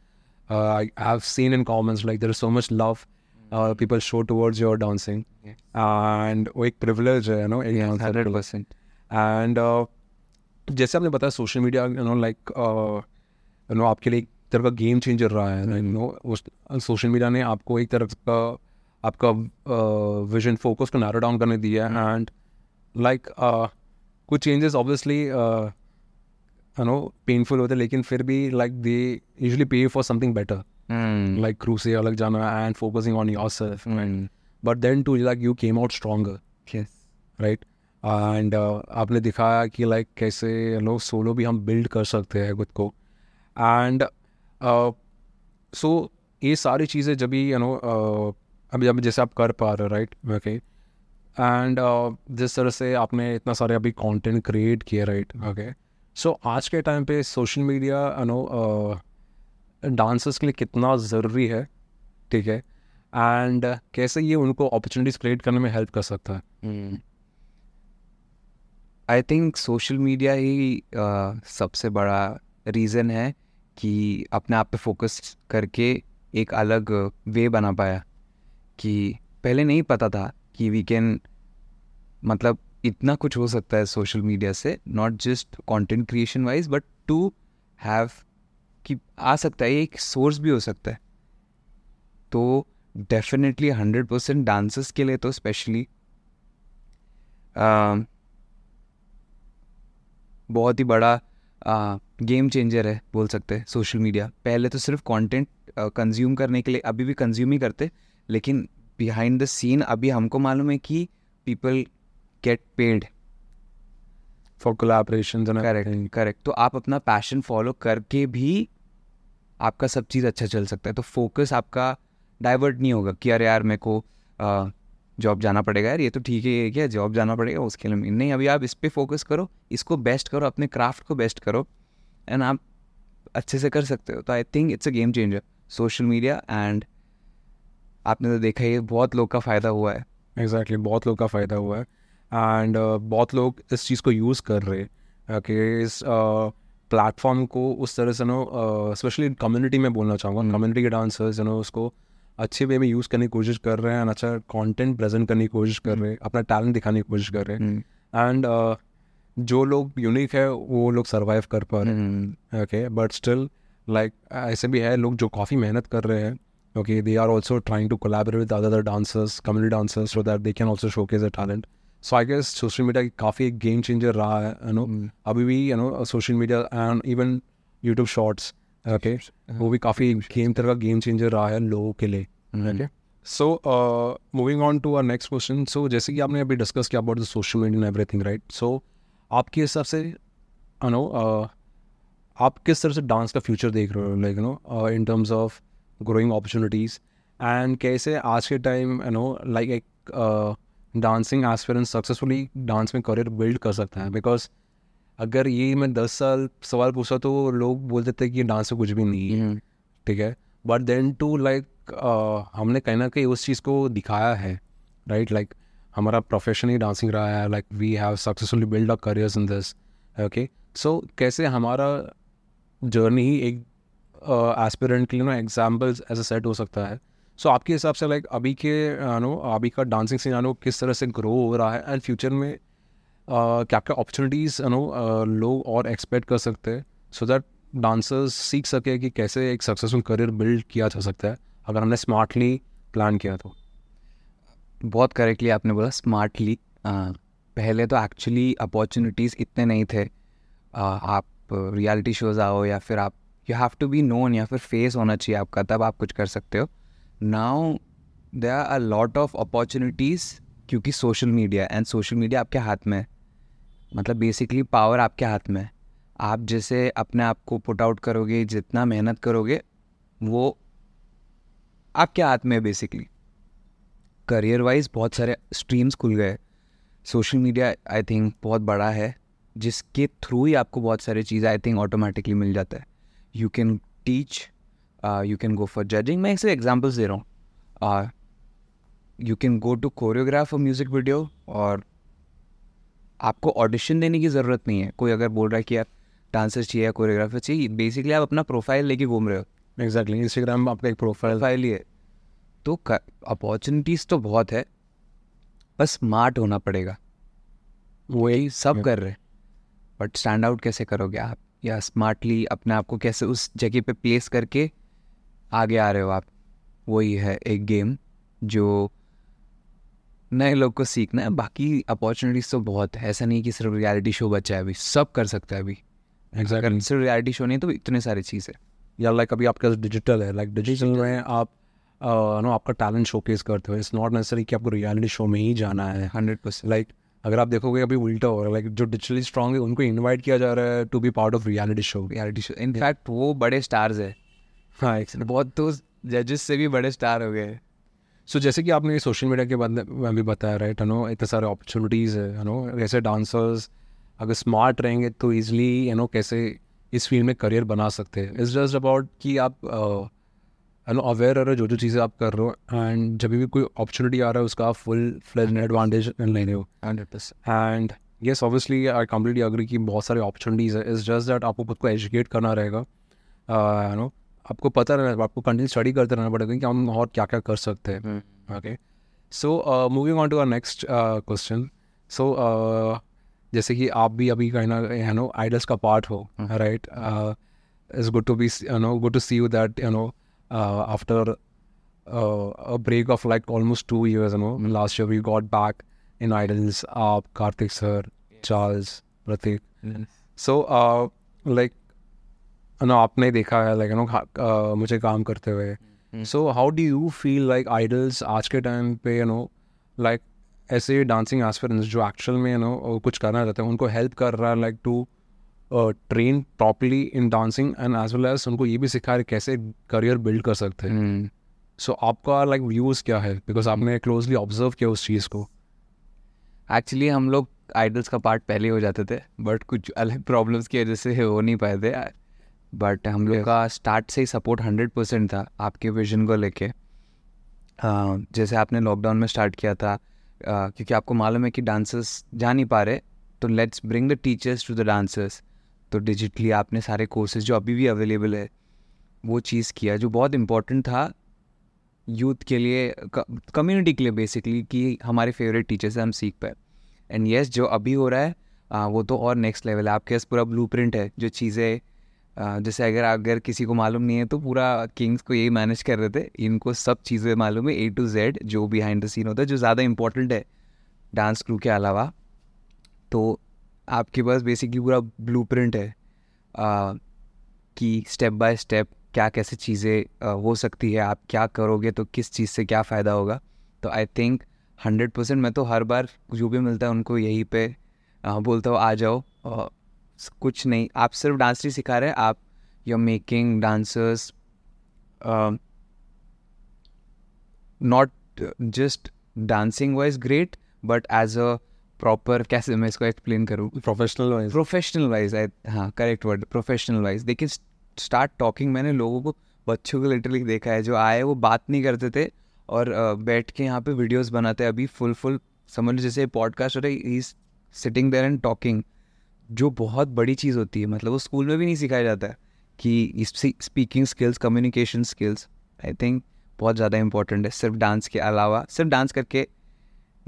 I have seen in comments like there is so much love people show towards your dancing and वो एक प्रिवलेज है नो हंड्रेड परसेंट एंड जैसे आपने बताया social media you know like you know आपके लिए तरह का गेम चेंजर रहा है यू नो उस सोशल मीडिया ने आपको एक तरह का आपका विजन फोकस को नैरो डाउन करने दिया है एंड लाइक कुछ changes obviously you know painful होते लेकिन फिर भी like they usually pay for something better like crew से अलग जाना and focusing on your self but then to like you came out stronger right and आपने दिखाया कि लाइक कैसे लोग सोलो भी हम बिल्ड कर सकते हैं खुद को. एंड सो ये सारी चीज़ें जब भी यू नो अभी जब जैसे आप कर पा रहे हो राइट ओके एंड जिस तरह से आपने इतना सारे अभी कंटेंट क्रिएट किया राइट ओके सो आज के टाइम पे social media you know dancers के लिए कितना ज़रूरी है ठीक है? एंड कैसे ये उनको अपॉर्चुनिटीज़ क्रिएट करने में हेल्प कर सकता है? आई थिंक सोशल मीडिया ही अ, सबसे बड़ा रीज़न है कि अपने आप पे फोकस करके एक अलग वे बना पाया कि पहले नहीं पता था कि वी कैन मतलब इतना कुछ हो सकता है सोशल मीडिया से not just content creation wise but to have कि आ सकता है, एक सोर्स भी हो सकता है। तो डेफिनेटली हंड्रेड परसेंट डांसर्स के लिए तो स्पेशली बहुत ही बड़ा गेम चेंजर है बोल सकते हैं सोशल मीडिया पहले तो सिर्फ़ कंटेंट कंज्यूम करने के लिए अभी भी कंज्यूम ही करते लेकिन बिहाइंड द सीन अभी हमको मालूम है कि people get paid for collaboration correct correct तो आप अपना पैशन फॉलो करके भी आपका सब चीज़ अच्छा चल सकता है। तो फोकस आपका डाइवर्ट नहीं होगा कि अरे यार मेरे को जॉब जाना पड़ेगा यार ये तो ठीक है ये क्या जॉब जाना पड़ेगा उसके लिए नहीं। अभी आप इस पर फोकस करो इसको बेस्ट करो अपने क्राफ्ट को बेस्ट करो। एंड आप अच्छे से कर सकते हो तो I think it's a game changer social media and आपने तो देखा ही बहुत लोग का फ़ायदा हुआ है। एग्जैक्टली exactly, बहुत लोग का फ़ायदा हुआ है। एंड uh, बहुत लोग इस चीज़ को यूज़ कर रहे हैं कि इस प्लेटफॉर्म को उस तरह से नो स्पेशली कम्युनिटी में बोलना चाहूँगा। कम्युनिटी के डांसर्स नो उसको अच्छे वे में यूज़ करने की कोशिश कर रहे हैं and अच्छा कंटेंट प्रेजेंट करने की कोशिश कर रहे हैं अपना टैलेंट दिखाने की कोशिश कर रहे हैं। एंड जो लोग यूनिक है वो लोग सर्वाइव कर पा रहे हैं। ओके बट स्टिल लाइक ऐसे भी है लोग जो काफ़ी मेहनत कर रहे हैं। Okay they are also trying to collaborate with other dancers community dancers so that they can also showcase a talent so I guess social media काफ़ी एक गेम चेंजर रहा है यू नो हम्म। अभी भी you know social media and even YouTube shorts okay वो भी काफ़ी game तरह का गेम चेंजर रहा है लोगों के लिए so moving on to our next question so जैसे कि आपने अभी डिस्कस किया about the social media everything right so आपके हिसाब से know uh, आप किस तरह से डांस का फ्यूचर देख रहे हो like you know in terms of growing opportunities and कैसे आज के टाइम यू नो लाइक एक डांसिंग एस्पिरेंस सक्सेसफुली डांस में करियर बिल्ड कर सकता है बिकॉज़ अगर ये मैं दस साल सवाल पूछा तो लोग बोल देते हैं कि डांस में कुछ भी नहीं है ठीक है? बट देन टू लाइक हमने कहीं ना कहीं उस चीज़ को दिखाया है राइट लाइक हमारा प्रोफेशन ही डांसिंग रहा है like we have successfully build a careers in this okay so कैसे हमारा जर्नी ही एक एस्पिरेंट के लिए ना एग्जाम्पल्स ऐसा सेट हो सकता है? सो आपके हिसाब से लाइक अभी के नो अभी का डांसिंग सीन नो किस तरह से ग्रो हो रहा है एंड फ्यूचर में क्या क्या अपॉर्चुनिटीज़ नो लोग और एक्सपेक्ट कर सकते हैं? सो दैट डांसर्स सीख सके कि कैसे एक सक्सेसफुल करियर बिल्ड किया जा सकता है, अगर हमने स्मार्टली प्लान किया तो। बहुत करेक्टली आपने बोला स्मार्टली पहले तो एक्चुअली अपॉर्चुनिटीज़ इतने नहीं थे। आ, आप रियलिटी शोज़ आओ या फिर आप you have to be known या फिर फेस होना चाहिए आपका तब आप कुछ कर सकते हो। Now there are a lot of opportunities क्योंकि social media and social media आपके हाथ में है। मतलब बेसिकली पावर आपके हाथ में है। आप जैसे अपने आप को पुट आउट करोगे जितना मेहनत करोगे वो आपके हाथ में है बेसिकली करियर वाइज बहुत सारे स्ट्रीम्स खुल गए। सोशल मीडिया आई थिंक बहुत बड़ा है जिसके थ्रू ही आपको बहुत सारी चीज़ें आई थिंक ऑटोमेटिकली मिल जाता है। You can teach you can go for judging मैं ऐसे एग्जाम्पल्स दे रहा हूँ। You can go to choreograph a music video और आपको ऑडिशन देने की ज़रूरत नहीं है। कोई अगर बोल रहा है कि यार डांसर चाहिए या कोरियोग्राफर चाहिए बेसिकली आप अपना प्रोफ़ाइल लेके घूम रहे हो। एग्जैक्टली इंस्टाग्राम में आपका एक प्रोफ़ाइल प्रोफ़ाइल ही है। तो अपॉर्चुनिटीज़ तो बहुत है बस स्मार्ट होना पड़ेगा। वही सब कर रहे बट स्टैंड आउट कैसे करोगे आप? या स्मार्टली अपने आप को कैसे उस जगह पे प्लेस करके आगे आ रहे हो आप? वही है एक गेम जो नए लोग को सीखना है। बाकी अपॉर्चुनिटीज़ तो बहुत है। ऐसा नहीं कि सिर्फ़ रियलिटी शो बचा है अभी। सब कर सकता है अभी। एग्जैक्टली सिर्फ़ रियलिटी शो नहीं तो इतने सारी है या लाइक अभी आपके पास डिजिटल है। लाइक डिजिटल में आप नो आपका टैलेंट शोकेस करते हो। इट्स नॉट नेसेसरी कि आपको रियलिटी शो में ही जाना है हंड्रेड परसेंट लाइक अगर आप देखोगे अभी उल्टा हो रहा है लाइक जो डिजिटली स्ट्रॉन्ग है उनको इन्वाइट किया जा रहा है to be part of reality show reality show in fact वो बड़े स्टार्स है। हाँ बहुत तो जजेस से भी बड़े स्टार हो गए सो so, जैसे कि आपने सोशल मीडिया के बाद में भी बताया राइट नो इतने सारे अपॉर्चुनिटीज़ है नो ऐसे डांसर्स अगर स्मार्ट रहेंगे तो ईजिली यू नो कैसे इस फ़ील्ड में करियर बना सकते हैं। इट्स जस्ट अबाउट कि आप अवेयर रहे हो जो जो चीज़ें आप कर रहे हो एंड जब भी कोई अपॉर्चुनिटी आ रहा है उसका आप फुल फ्लेज एडवांटेज ले रहे हो। Hundred and yes obviously I completely agree कि बहुत सारी अपॉर्चुनिटीज़ है। इज़ जस्ट दैट आपको खुद को एजुकेट करना रहेगा। यू नो आपको पता रहना आपको कंटिन्यू स्टडी करते रहना पड़ेगा कि हम और क्या क्या कर सकते हैं। Okay so moving on to our next question so जैसे कि आप भी अभी कहीं ना यू नो आइडल्स का पार्ट हो right it's good to be you know good to see you that you know after a break of like almost two years, you know. Last year we got back in Idols, uh, Karthik sir, Charles, Pratik. So, uh, like, you know, आपने देखा है like, you know, uh, मुझे काम करते हुए so how do you feel like Idols आज के time पे यू नो लाइक ऐसे डांसिंग एस्पिरेंट्स जो एक्चुअल में यू नो कुछ करना चाहते हैं उनको हेल्प कर रहा है like to train properly in dancing and as well as उनको ये भी सिखा रहे कैसे करियर बिल्ड कर सकते हैं। सो आपका लाइक व्यूज़ क्या है? बिकॉज़ आपने क्लोजली ऑब्ज़र्व किया उस चीज़ को। एक्चुअली हम लोग आइडल्स का पार्ट पहले हो जाते थे बट कुछ अलग प्रॉब्लम्स की वजह से हो नहीं पाए थे। बट हम लोग का स्टार्ट से ही सपोर्ट हंड्रेड परसेंट था आपके विजन को लेके। जैसे आपने लॉकडाउन में स्टार्ट किया था क्योंकि आपको मालूम है कि डांसर्स जा नहीं पा रहे तो let's bring the teachers to the dancers तो डिजिटली आपने सारे कोर्सेज जो अभी भी अवेलेबल है वो चीज़ किया जो बहुत इम्पोर्टेंट था यूथ के लिए कम्युनिटी के लिए बेसिकली कि हमारे फेवरेट टीचर से हम सीख पाए। एंड येस जो अभी हो रहा है आ, वो तो और नेक्स्ट लेवल है। आपके पास पूरा ब्लू है जो चीज़ें जैसे अगर अगर किसी को मालूम नहीं है तो पूरा किंग्स को यही मैनेज कर रहे थे। इनको सब चीज़ें मालूम है ए टू जेड जो बिहाइंड द सीन होता है जो ज़्यादा इंपॉर्टेंट है डांस क्रू के अलावा। तो आपके पास बेसिकली पूरा ब्लू है uh, कि स्टेप बाय स्टेप क्या कैसे चीज़ें हो सकती है आप क्या करोगे तो किस चीज़ से क्या फ़ायदा होगा। तो आई थिंक हंड्रेड परसेंट मैं तो हर बार जो भी मिलता है उनको यहीं पे uh, बोलता हूँ आ जाओ। और कुछ नहीं आप सिर्फ़ डांस नहीं सिखा रहे हैं आप you are making dancers not just dancing wise great but as a proper कैसे मैं इसको एक्सप्लेन करूँ? Professional wise professional wise I हाँ करेक्ट वर्ड प्रोफेशनल वाइज देखिए स्टार्ट टॉकिंग मैंने लोगों को बच्चों को लिटरली देखा है जो आए वो बात नहीं करते थे और बैठ के यहाँ पे वीडियोस बनाते हैं अभी फुल फुल समझ लो जैसे पॉडकास्ट हो रहा है is sitting there and talking जो बहुत बड़ी चीज़ होती है मतलब वो स्कूल में भी नहीं सिखाया जाता है कि speaking skills communication skills I think बहुत ज़्यादा इंपॉर्टेंट है सिर्फ़ डांस के अलावा सिर्फ़ डांस करके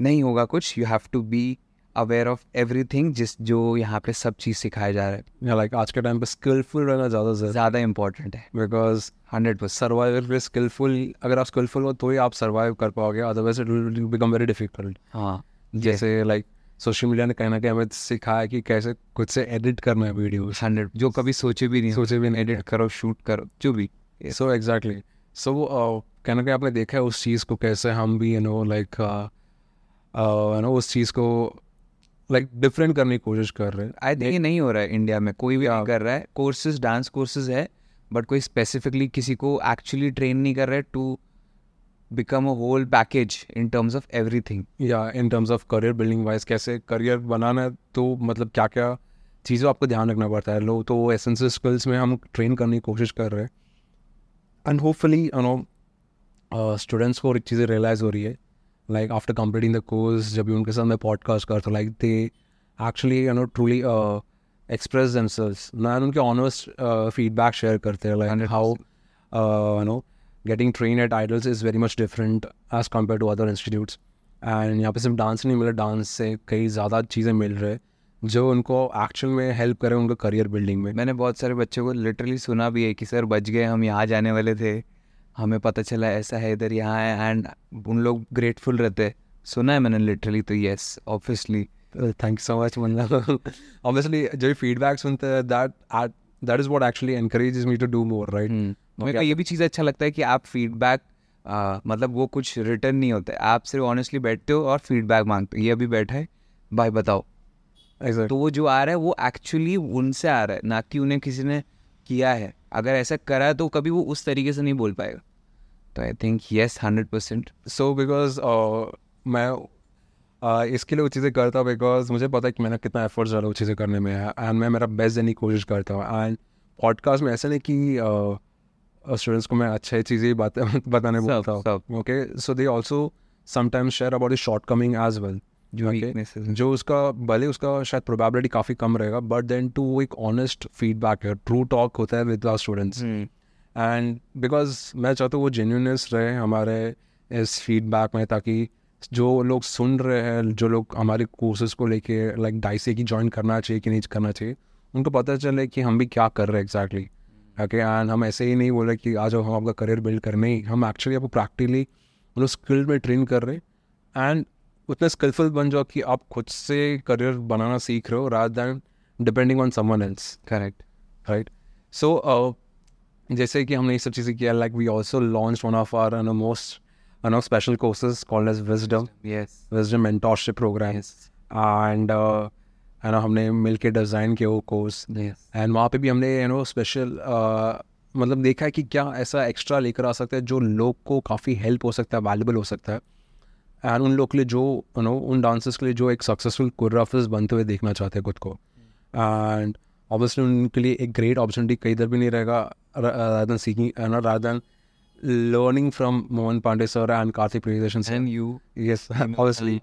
नहीं होगा कुछ। You have to be aware of everything जिस जो यहाँ पे सब चीज़ सिखाया जा रहा है। लाइक आज के टाइम पे स्किलफुल रहना ज़्यादा ज़्यादा इंपॉर्टेंट है। बिकॉज़ हंड्रेड परसेंट सर्वाइवल पे स्किलफुल अगर आप स्किलफुल हो तो ही आप सर्वाइव कर पाओगे। Otherwise it will become very difficult हाँ जैसे लाइक सोशल मीडिया ने कहीं ना कहीं हमें सिखाया कि कैसे खुद से एडिट करना है वीडियो हंड्रेड जो कभी सोचे भी नहीं सोचे भी नहीं। एडिट करो शूट करो जो भी। सो एग्जैक्टली सो कहीं ना कहीं आपने देखा है उस चीज़ को कैसे हम भी यू नो लाइक नो उस चीज़ को लाइक डिफरेंट करने की कोशिश कर रहे हैं। आई थिंक ये नहीं हो रहा है इंडिया में। कोई भी नहीं कर रहा है। कोर्सेज डांस कोर्सेज है बट कोई स्पेसिफिकली किसी को एक्चुअली ट्रेन नहीं कर रहा है to become a whole package in terms of everything या in terms of career building wise कैसे करियर बनाना है तो मतलब क्या क्या चीज़ों आपको ध्यान रखना पड़ता है। लो तो वो एसेंशियल स्किल्स में हम ट्रेन करने की कोशिश कर रहे हैं। And hopefully you know students को और एक चीज़ें रियलाइज़ हो रही है। Like after completing the course जब भी उनके साथ मैं पॉडकास्ट करता हूँ like they actually you know truly express themselves मैं उनके ऑनेस्ट फीडबैक शेयर करते हैं like how you know getting train at Idols is very much different as compare to other institutes and यहाँ पे सिर्फ़ डांस नहीं मिला डांस से कई ज़्यादा चीज़ें मिल रहे जो उनको एक्चुअल में हेल्प करें उनका करियर बिल्डिंग में। मैंने बहुत सारे बच्चों को लिटरली सुना भी है कि, सर, बच गए, हम यहाँ जाने वाले थे। हमें पता चला ऐसा है इधर यहाँ है एंड उन लोग ग्रेटफुल रहते सुना है मैंने लिटरली तो yes obviously thank you so much मतलब ऑब्वियसली जो फीडबैक सुनते हैं that that is what actually encourages me to do more right मेरे को ये भी चीज़ अच्छा लगता है कि आप फीडबैक मतलब वो कुछ रिटर्न नहीं होता है। आप सिर्फ़ ऑनेस्टली बैठते हो और फीडबैक मांगते हो ये अभी बैठा है भाई बताओ। Exactly. तो वो जो आ रहा है वो एक्चुअली उनसे आ रहा है ना कि उन्हें किसी ने किया है। अगर ऐसा करा तो कभी वो उस तरीके से नहीं बोल पाएगा। तो I think yes hundred percent so because मैं uh, इसके लिए वो चीज़ें करता हूँ बिकॉज़ मुझे पता है कि मैंने कितना एफर्ट डाला वो चीज़ें करने में एंड मैं मेरा बेस्ट देने की कोशिश करता हूँ। एंड पॉडकास्ट में ऐसा नहीं कि स्टूडेंट्स को मैं अच्छी चीज़ें बातें बताने बोलता हूँ। Okay so they also sometimes share about the shortcoming as well जो okay? जो उसका भले उसका शायद प्रोबेबिलिटी काफ़ी कम रहेगा बट देन टू वो एक ऑनेस्ट फीडबैक है ट्रू टॉक होता है with our students and because मैं चाहता हूँ वो जेन्यूनस रहे हमारे इस फीडबैक में ताकि जो लोग सुन रहे हैं जो लोग हमारे कोर्सेज को लेके लाइक डाइसे की ज्वाइन करना चाहिए कि नहीं करना चाहिए उनको पता चले कि हम भी क्या कर रहे हैं एग्जैक्टली ओके एंड हम ऐसे ही नहीं बोल रहे कि आ जाओ हम आपका करियर बिल्ड करने ही हम एक्चुअली आपको प्रैक्टिकली मतलब स्किल में ट्रेन कर रहे हैं. एंड उतने स्किलफुल बन जाओ कि आप खुद से करियर बनाना सीख रहे हो rather than depending on someone else correct right so जैसे कि हमने ये सब चीज़ें किया like we also launch one of our most courses called as wisdom. Yes. Wisdom mentorship program. Yes. Uh, है ना हमने मिल के डिज़ाइन किया वो कोर्स एंड वहाँ पे भी हमने यू नो स्पेशल मतलब देखा है कि क्या ऐसा एक्स्ट्रा लेकर आ सकता है जो लोग को काफ़ी हेल्प हो सकता है वैल्यूबल हो सकता है. एंड उन लोग के लिए जो यू नो उन डांसर्स के लिए जो एक सक्सेसफुल कोरियोग्राफर्स बनते हुए देखना चाहते हैं खुद को एंड ऑब्वियसली उनके लिए एक ग्रेट अपॉर्चुनिटी कहीं इधर भी नहीं रहेगा rather than learning from Mohan Pandey sir and Karthik Priyadarshan sir. and you Yes, obviously.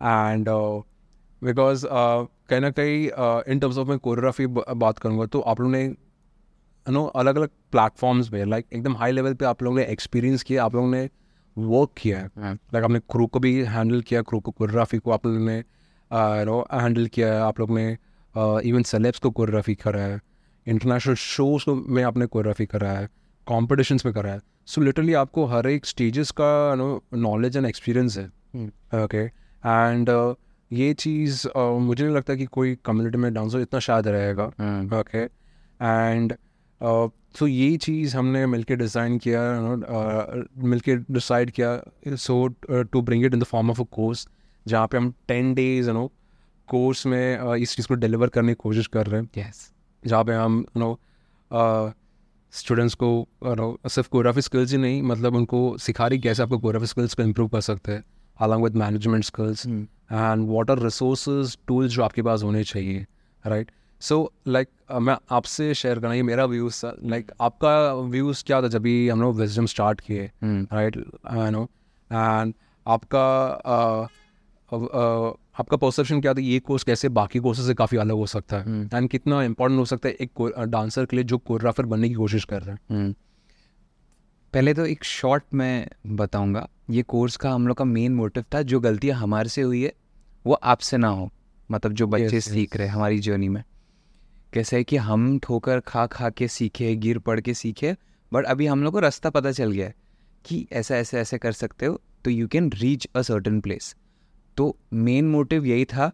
And uh, uh, कहीं ना कहीं इन टर्म्स ऑफ़ मैं कोरियोग्राफी बात करूँगा तो आप लोगों ने यू नो अलग अलग प्लेटफॉर्म्स पे लाइक एकदम हाई लेवल पे आप लोगों ने एक्सपीरियंस किया आप लोगों ने वर्क किया है। हाँ। लाइक आपने क्रू को भी हैंडल किया क्रू को कोरियोग्राफी को आप लोगों ने नो हैंडल किया है। आप लोग ने इवन सेलेब्स को कोरियोग्राफी करा है। इंटरनेशनल शोज़ में आपने कोरियोग्राफी करा है। कॉम्पिटिशन्स में करा है। सो लिटरली आपको हर एक स्टेजेस का नो नॉलेज एंड एक्सपीरियंस है। ओके एंड ये चीज़ uh, मुझे नहीं लगता कि कोई कम्युनिटी में डांसर इतना शायद रहेगा। हम्म, ओके एंड सो ये चीज़ हमने मिलके डिज़ाइन किया know, uh, डिसाइड किया so to bring it in the form of a course जहाँ पे हम ten days you know course में uh, इस चीज़ को डिलीवर करने की कोशिश कर रहे हैं। Yes. जहाँ पे हम यू नो स्टूडेंट्स को know, सिर्फ़ कोरियोग्राफी स्किल्स ही नहीं मतलब उनको सिखा रही कैसे आपको कोरियोग्राफी स्किल्स को इम्प्रूव कर सकते हैं along with management skills and water resource tools जो आपके पास होने चाहिए राइट सो लाइक मैं आपसे शेयर करना ये मेरा व्यूज़ था लाइक आपका व्यूज़ क्या था जब भी हम लोग विजडम स्टार्ट किए राइट आई नो एंड आपका uh, uh, आपका परसेप्शन क्या था ये कोर्स कैसे बाकी कोर्सेज से काफ़ी अलग हो सकता है। एंड कितना इंपॉर्टेंट हो सकता है एक डांसर के लिए जो कोरियोग्राफर बनने की कोशिश कर रहे हैं? हम्म। पहले तो एक शॉर्ट में बताऊँगा। ये कोर्स का हम लोग का मेन मोटिव था जो गलतियाँ हमारे से हुई है वो आपसे ना हो। मतलब जो बच्चे Yes, सीख रहे हैं हमारी जर्नी में। कैसे है कि हम ठोकर खा खा के सीखे, गिर पड़ के सीखे बट अभी हम लोग को रास्ता पता चल गया है कि ऐसा, ऐसे ऐसे कर सकते हो तो you can reach a certain place तो मेन मोटिव यही था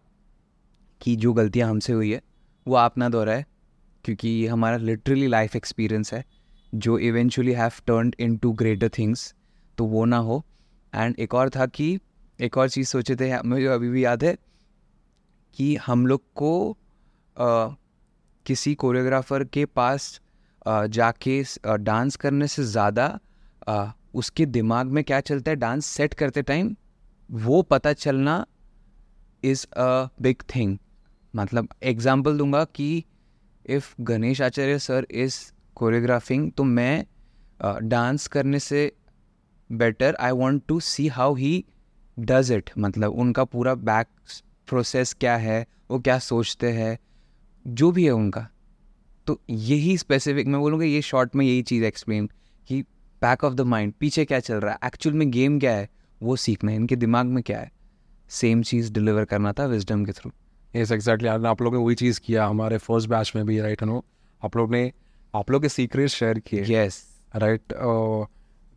कि जो गलतियाँ हमसे हुई है, वो आप ना दोहराए, क्योंकि ये हमारा लिटरली लाइफ एक्सपीरियंस है, जो eventually have turn into greater things तो वो ना हो. एंड एक और था कि, एक और चीज़ सोचे थे, मुझे अभी भी याद है कि हम लोग को किसी कोरियोग्राफर के पास जाके डांस करने से ज़्यादा उसके दिमाग में क्या चलता है, डांस सेट करते टाइम, वो पता चलना इज़ अ बिग थिंग मतलब एग्ज़ाम्पल दूँगा कि if Ganesh Acharya sir is choreographing तो मैं डांस करने से better I want to see how he does it मतलब उनका पूरा बैक प्रोसेस क्या है, वो क्या सोचते हैं जो भी है उनका। तो यही स्पेसिफिक मैं बोलूँगा ये शॉर्ट में यही चीज़ एक्सप्लेन कि बैक ऑफ़ द माइंड पीछे क्या चल रहा है? एक्चुअल में गेम क्या है? वो सीखना है। इनके दिमाग में क्या है? सेम चीज़ डिलीवर करना था विजडम के थ्रू यस एग्जैक्टली आप लोगों ने वही चीज़ किया हमारे फ़र्स्ट बैच में भी राइट नो आप लोग ने आप लोग के सीक्रेट शेयर किए। यस राइट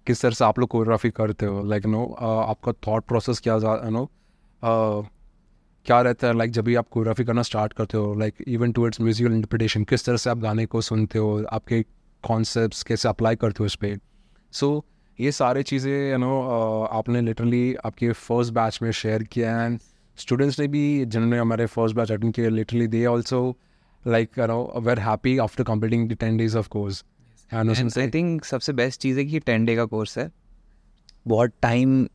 किस तरह से आप लोग कोरियोग्राफी करते हो? लाइक नो आपका थॉट प्रोसेस क्या नो क्या रहता है? लाइक जब भी आप कोरियोग्राफी करना स्टार्ट करते हो like even towards musical interpretation किस तरह से आप गाने को सुनते हो? आपके कॉन्सेप्ट कैसे अप्लाई करते हो उस पर सो ये सारी चीज़ें यू नो आपने लिटरली आपके फ़र्स्ट बैच में शेयर किया एंड स्टूडेंट्स ने भी जिन्होंने हमारे फ़र्स्ट बैच अटेंड किया literally they also like you know were happy after completing the ten days of course I think सबसे बेस्ट चीज़ है कि टेन डे का कोर्स है। बहुत टाइम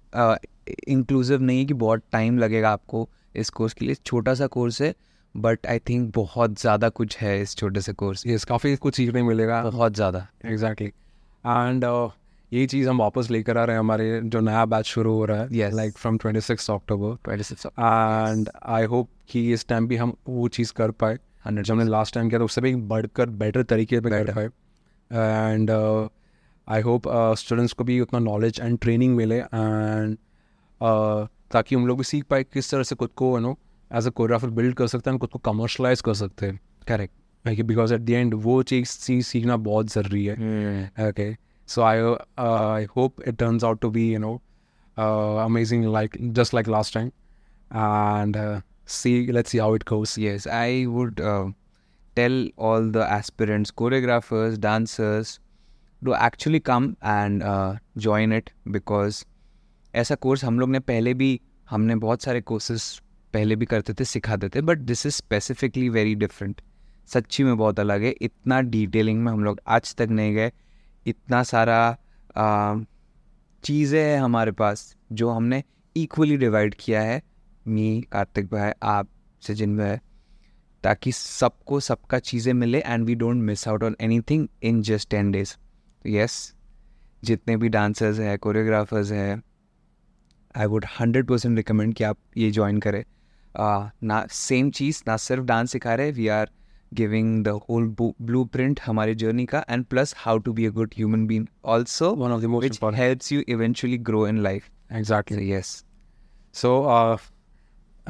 इंक्लूसिव नहीं है कि बहुत टाइम लगेगा आपको। इस कोर्स के लिए। छोटा सा कोर्स है बट आई थिंक बहुत ज़्यादा कुछ है इस छोटे से कोर्स यस काफ़ी कुछ सीखने मिलेगा। बहुत ज़्यादा। एग्जैक्टली एंड ये चीज़ हम वापस लेकर आ रहे हैं हमारे जो नया बैच शुरू हो रहा है। Yes. Like from twenty six October twenty six and I hope कि इस टाइम भी हम वो चीज़ कर पाए। हंड्रेड जो हमने लास्ट टाइम किया था उससे भी बढ़कर बेटर तरीके पे कर. पाए। एंड आई होप स्टूडेंट्स को भी उतना नॉलेज एंड ट्रेनिंग मिले। एंड ताकि हम लोग भी सीख पाए किस तरह से खुद को you know as a choreographer build कर सकते हैं खुद को कमर्शलाइज कर सकते हैं। Correct okay because at the end वो चीज़ चीज़ सीखना बहुत ज़रूरी है। Okay so I I hope it turns out to be you know amazing like just like last time and see let's see how it goes yes I would tell all the aspirants choreographers dancers do actually come and join it because ऐसा course हम लोग ने पहले भी, हमने बहुत सारे courses पहले भी करते थे सिखाते थे but this is specifically very different सच्ची में बहुत अलग है। इतना डिटेलिंग में हम लोग आज तक नहीं गए। इतना सारा चीज़ें हैं हमारे पास, जो हमने इक्वली डिवाइड किया है। मी, कार्तिक भाई, आप, सचिन भाई, ताकि सबको सबका चीज़ें मिले and we don't miss out on anything in just ten days yes जितने भी डांसर्स हैं कोरियोग्राफर्स हैं I would hundred percent recommend कि आप ये ज्वाइन करें। आ, ना सेम चीज़ ना सिर्फ़ डांस सिखा रहे we are giving the whole blueprint हमारे जर्नी का and plus how to be a good human being also one of the most which important. Helps you eventually grow in life exactly. Yes so uh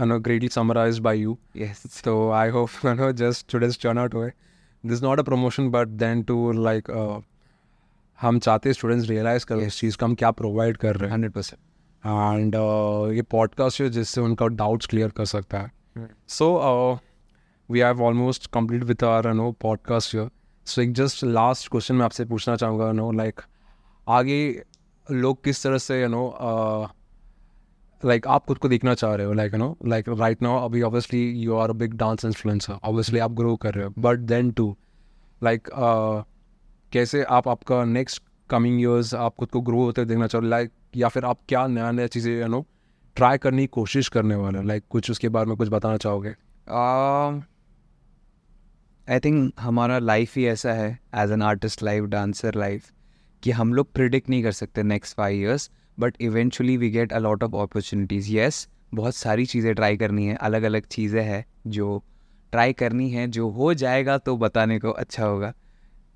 I know greatly summarized by you. यस so i hope you know just today's turn out way this not a promotion but then to like हम चाहते students realise करें इस चीज़ का हम क्या provide कर रहे हैं। हंड्रेड परसेंट एंड ये पॉडकास्ट है जिससे उनका डाउट्स क्लियर कर सकता है। So we have almost complete with our no podcast here so एक जस्ट लास्ट क्वेश्चन मैं आपसे पूछना चाहूँगा नो लाइक आगे लोग किस तरह से यू नो लाइक आप खुद को देखना चाह रहे हो? Like you know like right now अभी obviously you are a big dance influencer obviously आप ग्रो कर रहे हो। बट देन टू लाइक कैसे आप आपका नेक्स्ट कमिंग ईयर्स आप खुद को ग्रो होते देखना चाहो लाइक या फिर आप क्या नया नया चीज़ें यू नो ट्राई करने की कोशिश करने वाले लाइक like, कुछ उसके बारे में कुछ बताना चाहोगे? आई थिंक हमारा लाइफ ही ऐसा है as an artist life dancer life कि हम लोग प्रिडिक्ट नहीं कर सकते next five years but eventually we get a lot of opportunities yes बहुत सारी चीज़ें ट्राई करनी है अलग अलग चीज़ें हैं जो ट्राई करनी है जो हो जाएगा तो बताने को अच्छा होगा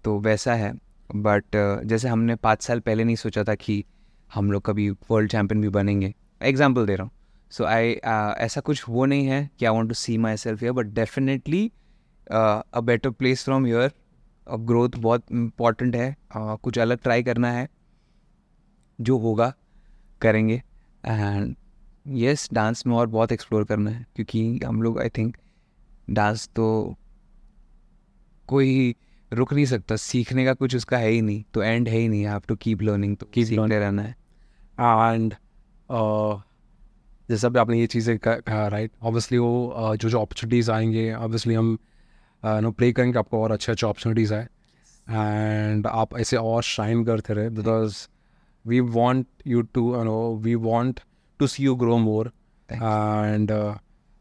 तो वैसा है। बट uh, जैसे हमने पाँच साल पहले नहीं सोचा था कि हम लोग कभी वर्ल्ड चैम्पियन भी बनेंगे। एग्ज़ाम्पल दे रहा हूँ। सो आई ऐसा कुछ वो नहीं है कि I want to see myself yeah but definitely a better place from your growth बहुत इंपॉर्टेंट है। Uh, कुछ अलग ट्राई करना है। जो होगा करेंगे। एंड यस डांस में और बहुत एक्सप्लोर करना है। क्योंकि हम लोग आई थिंक डांस तो कोई रुक नहीं सकता। सीखने का कुछ उसका है ही नहीं। तो एंड है ही नहीं। हैव टू कीप लर्निंग तो Keep सीखते रहना है। एंड uh, जैसा भी आपने ये चीज़ें कहा राइट ऑब्वियसली वो uh, जो जो अपॉर्चुनिटीज़ आएँगे ऑब्वियसली हम uh, नो प्रे करेंगे आपको और अच्छे अच्छे अपॉर्चुनिटीज़ आए। एंड आप ऐसे और शाइन करते रहे because we want you to know we want to see you grow more and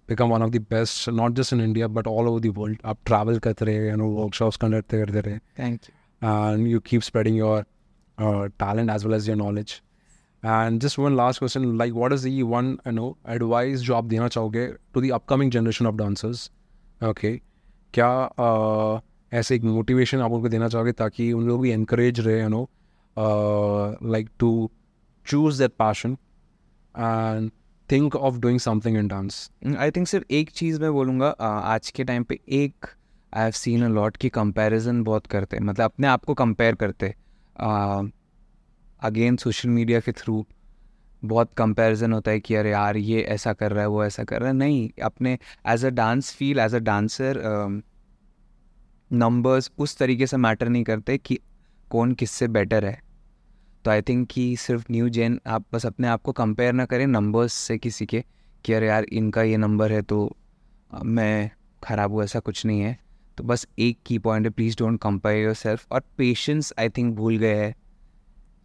become one of the best not just in India but all over the world आप travel करते रहे no workshops conduct करते रहे। Thank you and you keep spreading your talent as well as your knowledge and just one last question like what is the one I know advice जो आप देना चाहोगे to the upcoming generation of dancers okay क्या uh, ऐसे एक motivation आप उनको देना चाहोगे ताकि उन लोग भी इनक्रेज रहे you know like to choose that passion and think of doing something in dance I think सिर्फ़ एक चीज़ मैं बोलूँगा uh, आज के टाइम पे एक I have seen a lot की कंपेरिजन बहुत करते मतलब अपने आप को कंपेयर करते uh, अगेन सोशल मीडिया के थ्रू बहुत कंपैरिजन होता है कि अरे यार, ये ऐसा कर रहा है, वो ऐसा कर रहा है। नहीं, अपने as a dance feel as a dancer numbers उस तरीके से मैटर नहीं करते कि कौन किससे बेटर है। तो आई थिंक कि सिर्फ़ न्यू जेन आप बस अपने आप को कंपेयर ना करें नंबर्स से किसी के कि अरे यार, इनका ये नंबर है तो मैं ख़राब हूँ, ऐसा कुछ नहीं है। तो बस एक की पॉइंट है please don't compare your myself और पेशेंस आई थिंक भूल गए हैं।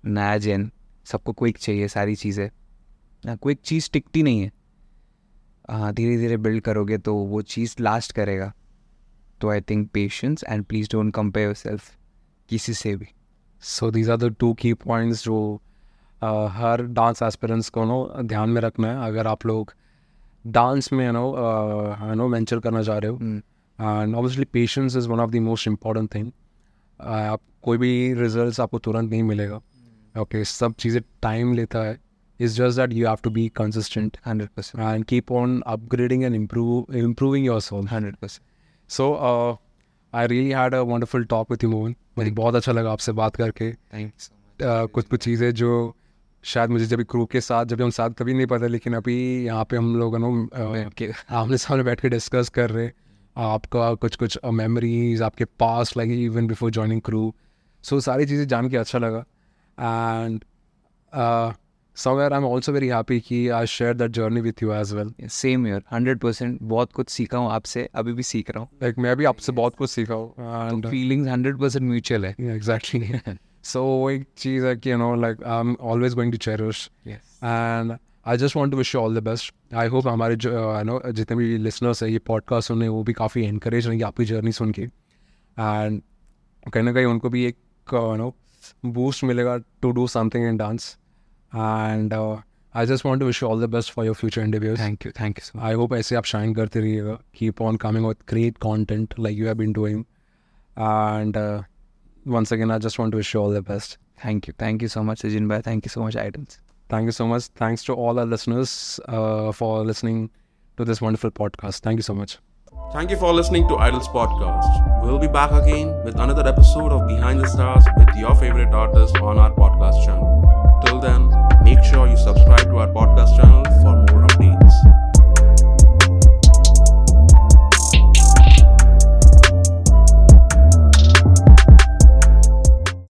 नया जेन सबको क्विक चाहिए सारी चीज़ें। क्विक चीज़ टिकती नहीं है। हाँ धीरे धीरे बिल्ड करोगे तो वो चीज़ लास्ट करेगा। तो I think patience and please don't compare yourself किसी से भी। So these are the two key points जो uh, हर डांस एस्पिरेंट्स को नो ध्यान में रखना है। अगर आप लोग डांस में नो नो वेंचर करना चाह रहे हो and obviously patience is one of the most important thing आप कोई भी रिजल्ट्स आपको तुरंत नहीं मिलेगा। ओके सब चीज़ें टाइम लेता है। Is just that you have to be consistent hundred percent and keep on upgrading and improve improving your soul hundred percent so I really had a wonderful talk with you Mohan मुझे बहुत अच्छा लगा आपसे बात करके। Thank you so uh, कुछ कुछ चीज़ें जो शायद मुझे जब क्रू के साथ जब हम साथ कभी नहीं पता लेकिन अभी यहाँ पे हम लोग नो मच आमने सामने बैठ के डिस्कस कर रहे आपका कुछ कुछ मेमोरीज आपके पास like even before joining crew so सारी चीज़ें जान के अच्छा लगा। And somewhere I am also very happy कि I share that journey with you as well same here hundred percent बहुत कुछ सीखा हूँ आपसे अभी भी सीख रहा हूँ। लाइक मैं भी आपसे बहुत कुछ सीखा हूँ and feelings hundred percent mutual है। एग्जैक्टली सो एक चीज़ है कि you know like I am always going to cherish and I just want to wish all the best I hope हमारे जो नो जितने भी लिसनर्स हैं ये पॉडकास्ट सुने वो भी काफ़ी इंकरेज रहेंगे आपकी जर्नी सुन के। एंड कहीं ना कहीं उनको भी एक यू नो बूस्ट मिलेगा to do something in dance and I just want to wish you all the best for your future interviews thank you thank you so I hope ऐसे आप शाइन करते रहिएगा keep on coming with great content like you have been doing and once again i just want to wish you all the best thank you thank you so much Sajin भाई thank you so much idols Thank you so much. Thanks to all our listeners uh, for listening to this wonderful podcast. Thank you so much. Thank you for listening to Idols Podcast. We'll be back again with another episode of Behind the Stars with your favorite artist on our podcast channel. Till then, make sure you subscribe to our podcast channel for more updates.